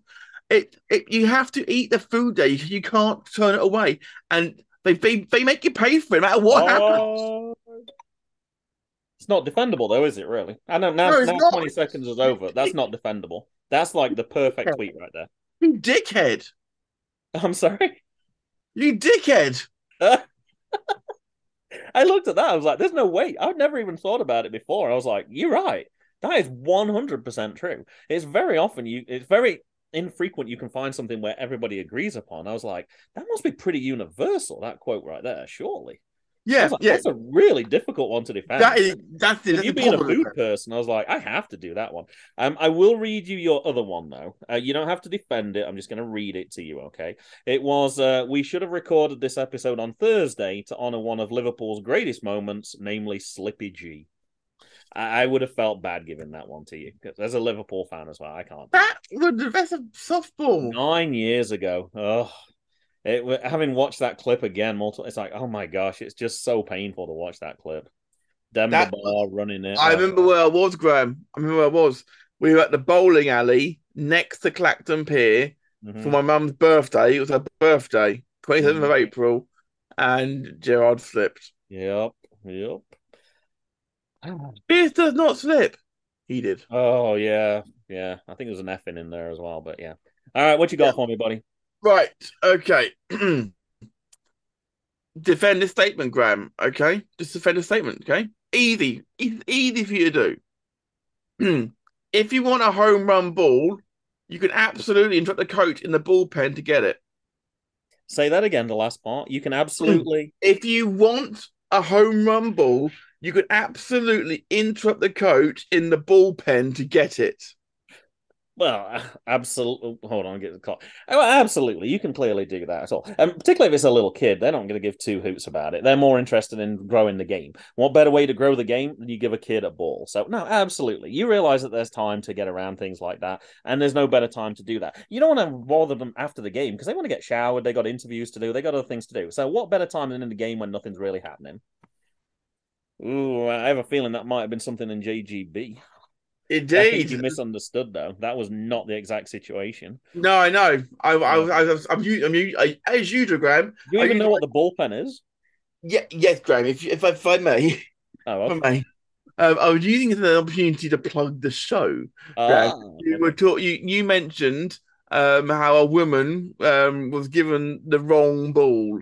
S4: It, it, you have to eat the food there. You, you can't turn it away, and they, they they make you pay for it, no matter what oh. happens.
S3: Oh. It's not defendable, though, is it? Really? I know now.
S4: No,
S3: now twenty seconds is over. That's not defendable. That's like the perfect tweet right there.
S4: You dickhead!
S3: I'm sorry.
S4: You dickhead!
S3: I looked at that. I was like, "There's no way." I've never even thought about it before. I was like, "You're right. That is 100 percent true." It's very often you. It's very infrequent you can find something where everybody agrees upon. I was like, "That must be pretty universal." That quote right there, surely.
S4: Yeah,
S3: like,
S4: yeah.
S3: That's a really difficult one to defend.
S4: That is that's
S3: you being a food person, I was like, I have to do that one. Um, I will read you your other one though. Uh, you don't have to defend it. I'm just going to read it to you. Okay. It was. Uh, we should have recorded this episode on Thursday to honor one of Liverpool's greatest moments, namely Slippy G. I, I would have felt bad giving that one to you as a Liverpool fan as well. I can't.
S4: That was that's a softball.
S3: Nine years ago. Oh, it having watched that clip again, multiple. It's like, oh my gosh, it's just so painful to watch that clip. Demba
S4: That-
S3: Ba running it.
S4: I remember where I was, Graham. I remember where I was. We were at the bowling alley next to Clacton Pier
S3: Mhm.
S4: for my mum's birthday. It was her birthday, 27th of
S3: Mhm.
S4: April, and Gerrard slipped.
S3: Yep. Yep.
S4: Pierce does not slip. He did.
S3: Oh yeah. Yeah. I think there's an F in in there as well, but yeah. All right, what you got
S4: Yeah.
S3: for me, buddy?
S4: Right. Okay. defend this statement, Graham. Okay. Just defend a statement. Okay. Easy. It's easy for you to do. if you want a home run ball, you can absolutely interrupt the coach in the bullpen to get it.
S3: Say that again, the last part. You can absolutely
S4: If you want a home run ball, you could absolutely interrupt the coach in the bullpen to get it.
S3: well, absolutely oh, hold on, get the clock. Oh, absolutely. You can clearly do that at all. And particularly if it's a little kid, they're not going to give two hoots about it. They're more interested in growing the game. What better way to grow the game than you give a kid a ball? So no, absolutely. You realize that there's time to get around things like that, and there's no better time to do that. You don't want to bother them after the game because they want to get showered, they got interviews to do, they got other things to do. So what better time than in the game when nothing's really happening? Ooh, I have a feeling that might have been something in JGB.
S4: Indeed.
S3: you misunderstood though. That was not the exact situation.
S4: No, I know. I, I, I, I'm, u- I'm, u- I, as usual, Graham.
S3: Do you even
S4: you
S3: know what the bullpen is?
S4: Yeah, yes, Graham. If, if, I, if I may,
S3: Oh,
S4: if. I may, um, I was using it as an opportunity to plug the show.
S3: Ah,
S4: You were talk, you, you mentioned um, how a woman um, was given the wrong ball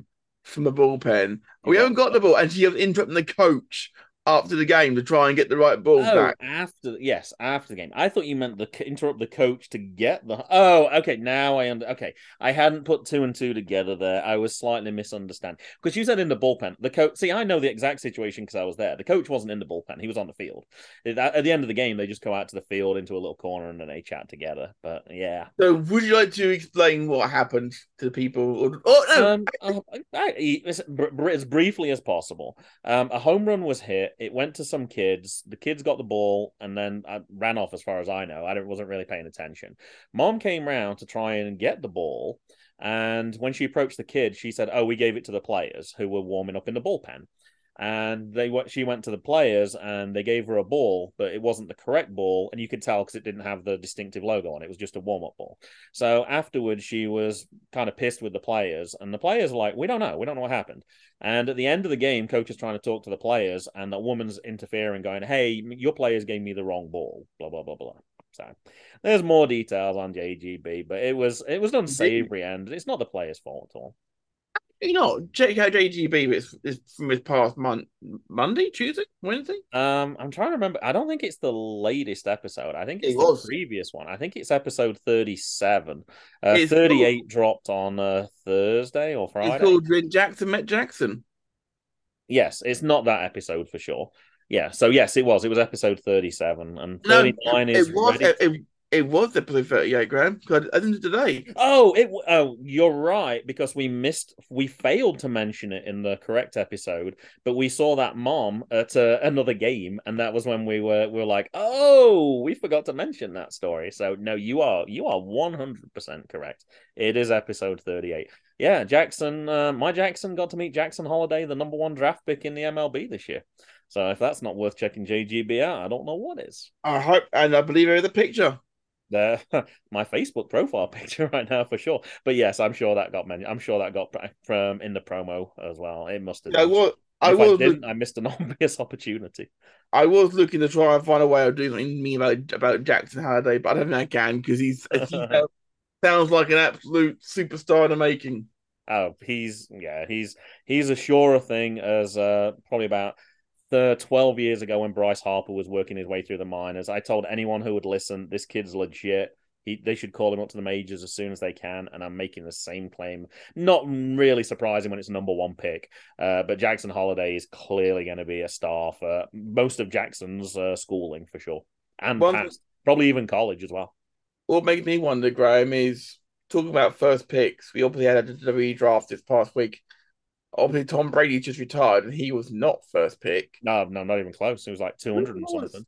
S4: from the bullpen. We
S3: Yeah.
S4: haven't got the ball, and she was interrupting the coach after the game to try and get the right ball
S3: Oh,
S4: back.
S3: after yes, after the game. I thought you meant the interrupt the coach to get the. Oh, okay. Now I under. Okay, I hadn't put two and two together there. I was slightly misunderstanding because you said in the bullpen. The coach. See, I know the exact situation because I was there. The coach wasn't in the bullpen. He was on the field. At the end of the game, they just go out to the field into a little corner and then they chat together. But yeah,
S4: So, would you like to explain what happened to the people? Oh no,
S3: um, uh, I, I- as, br- as briefly as possible. Um, a home run was hit. It went to some kids. The kids got the ball and then uh, ran off. As far as I know, I wasn't really paying attention. Mom came round to try and get the ball, and when she approached the kid, she said, "Oh, we gave it to the players who were warming up in the bullpen." And they went. She went to the players, and they gave her a ball, but it wasn't the correct ball, and you could tell because it didn't have the distinctive logo on it. It was just a warm up ball. So afterwards, she was kind of pissed with the players, and the players were like, "We don't know. We don't know what happened." And at the end of the game, coach is trying to talk to the players, and the woman's interfering, going, "Hey, your players gave me the wrong ball." Blah blah blah blah. So there's more details on JGB, but it was it was an unsavory, and it's not the players' fault at all.
S4: You know, check out JGB. It's, it's from his past month, Monday, Tuesday, Wednesday.
S3: Um, I'm trying to remember. I don't think it's the latest episode. I think
S4: It
S3: it's
S4: was.
S3: the previous one. I think it's episode 37. Uh,
S4: It's
S3: 38 dropped on uh, Thursday or Friday.
S4: It's called When Jackson Met Jackson.
S3: Yes, it's not that episode for sure. Yeah, so yes, it was. It was episode 37, and
S4: No,
S3: 39 is
S4: it was.
S3: ready.
S4: It, it, was episode thirty-eight, Graham. Because I didn't today.
S3: Oh, it. Oh, you're right because we missed. We failed to mention it in the correct episode, but we saw that mom at uh, another game, and that was when we were we were like, oh, we forgot to mention that story. So no, you are you are one hundred percent correct. It is episode thirty-eight. Yeah, Jackson. Uh, my Jackson got to meet Jackson Holliday, the number one draft pick in the MLB this year. So if that's not worth checking JGB out, I don't know what is.
S4: I hope, and I believe it is a picture.
S3: The my Facebook profile picture right now for sure. But yes, I'm sure that got mentioned. I'm sure that got from in the promo as well. It must have.
S4: I
S3: done.
S4: was. I was.
S3: I didn't, I missed an obvious opportunity.
S4: I was looking to try and find a way of doing something mean about about Jackson Holliday, but I don't think I can because he's he sounds- sounds like an absolute superstar in the making.
S3: Oh, he's yeah, he's he's a surer thing as uh probably about the 12 years ago when Bryce Harper was working his way through the minors. I told anyone who would listen, this kid's legit. He, they should call him up to the majors as soon as they can, and I'm making the same claim. Not really surprising when it's number one pick, uh, but Jackson Holliday is clearly going to be a star for most of Jackson's uh, schooling for sure, and
S4: One-
S3: past, probably even college as well.
S4: What makes me wonder, Graham, is talking about first picks. We obviously had a WWE draft this past week. Obviously, Tom Brady just retired, and he was not first pick.
S3: No, no, not even close. It was like 200 and
S4: was?
S3: something.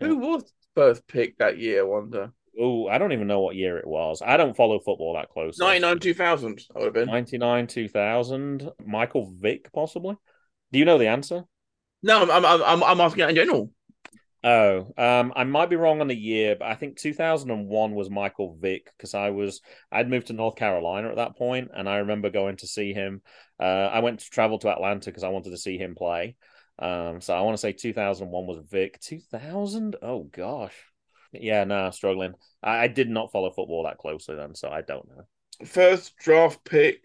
S4: Who was first pick that year? I wonder.
S3: Oh, I don't even know what year it was. I don't follow football that close.
S4: 99 2000, I would have been.
S3: 99, 2000. Michael Vick, possibly. Do you know the answer?
S4: No, I'm, I'm, I'm, I'm asking in general.
S3: Oh, um, I might be wrong on the year, but I think 2001 was Michael Vick because I was I'd moved to North Carolina at that point, and I remember going to see him. Uh, I went to travel to Atlanta because I wanted to see him play. Um, so I want to say 2001 was Vick. 2000? Oh gosh, yeah, no, struggling. I, I did not follow football that closely then, so I don't know.
S4: First draft pick,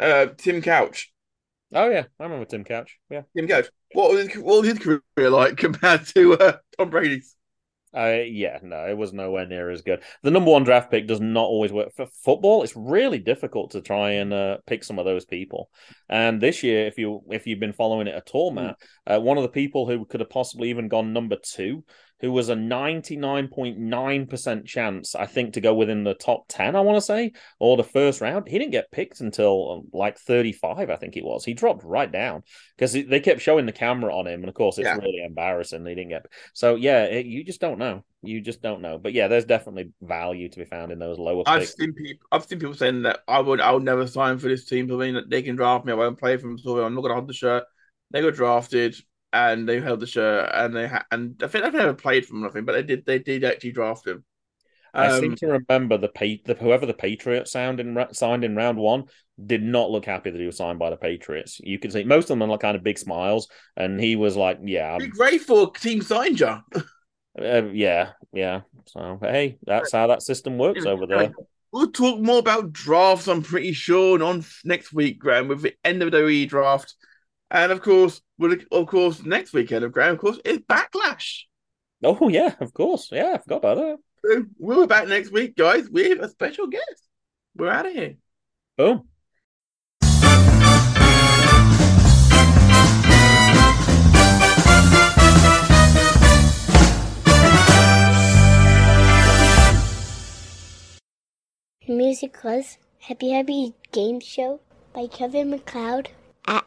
S4: uh, Tim Couch.
S3: Oh yeah, I remember Tim Couch. Yeah.
S4: Tim Couch. What was his, what was his career like compared to uh, Tom Brady's?
S3: Uh, yeah, no, it was nowhere near as good. The number one draft pick does not always work for football. It's really difficult to try and uh, pick some of those people. And this year, if you if you've been following it at all, Matt, uh, one of the people who could have possibly even gone number two, who was a ninety nine point nine percent chance, I think, to go within the top ten. I want to say, or the first round, he didn't get picked until um, like thirty five. I think it was. He dropped right down because they kept showing the camera on him, and of course, it's
S4: Yeah.
S3: really embarrassing. They didn't get. So yeah, it, you just don't know. You just don't know. But yeah, there's definitely value to be found in those lower
S4: I've
S3: picks.
S4: seen people. I've seen people saying that I would. I would never sign for this team. I mean, that they can draft me. I won't play for them. So I'm not going to hold the shirt. They got drafted and they held the shirt and they ha- and I think they've never played for nothing, but they did. They did actually draft him.
S3: I
S4: Um,
S3: seem to remember the, pa- the whoever the Patriots sound in ra- signed in round one did not look happy that he was signed by the Patriots. You could see most of them are kind of big smiles, and he was like, "Yeah,
S4: Be for team signed you.
S3: uh, yeah, yeah." So, hey, that's how that system works over there.
S4: we'll talk more about drafts. I'm pretty sure on next week, Graham, with the end of the WWE draft, and of course, we'll, of course, next weekend of Graham, of course, is Backlash.
S3: Oh yeah, of course. Yeah, I forgot about that.
S4: So we'll be back next week, guys, with a special guest. We're out of here.
S3: Boom.
S2: The music was Happy Happy Game Show by Kevin MacLeod at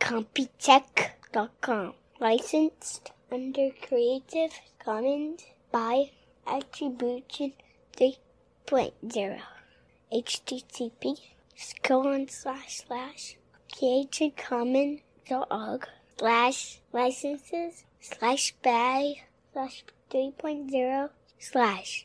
S2: Incompetech.com. Licensed under Creative Commons by Attribution 3.0. HTTP colon slash slash creativecommons.org slash licenses slash by slash 3.0 slash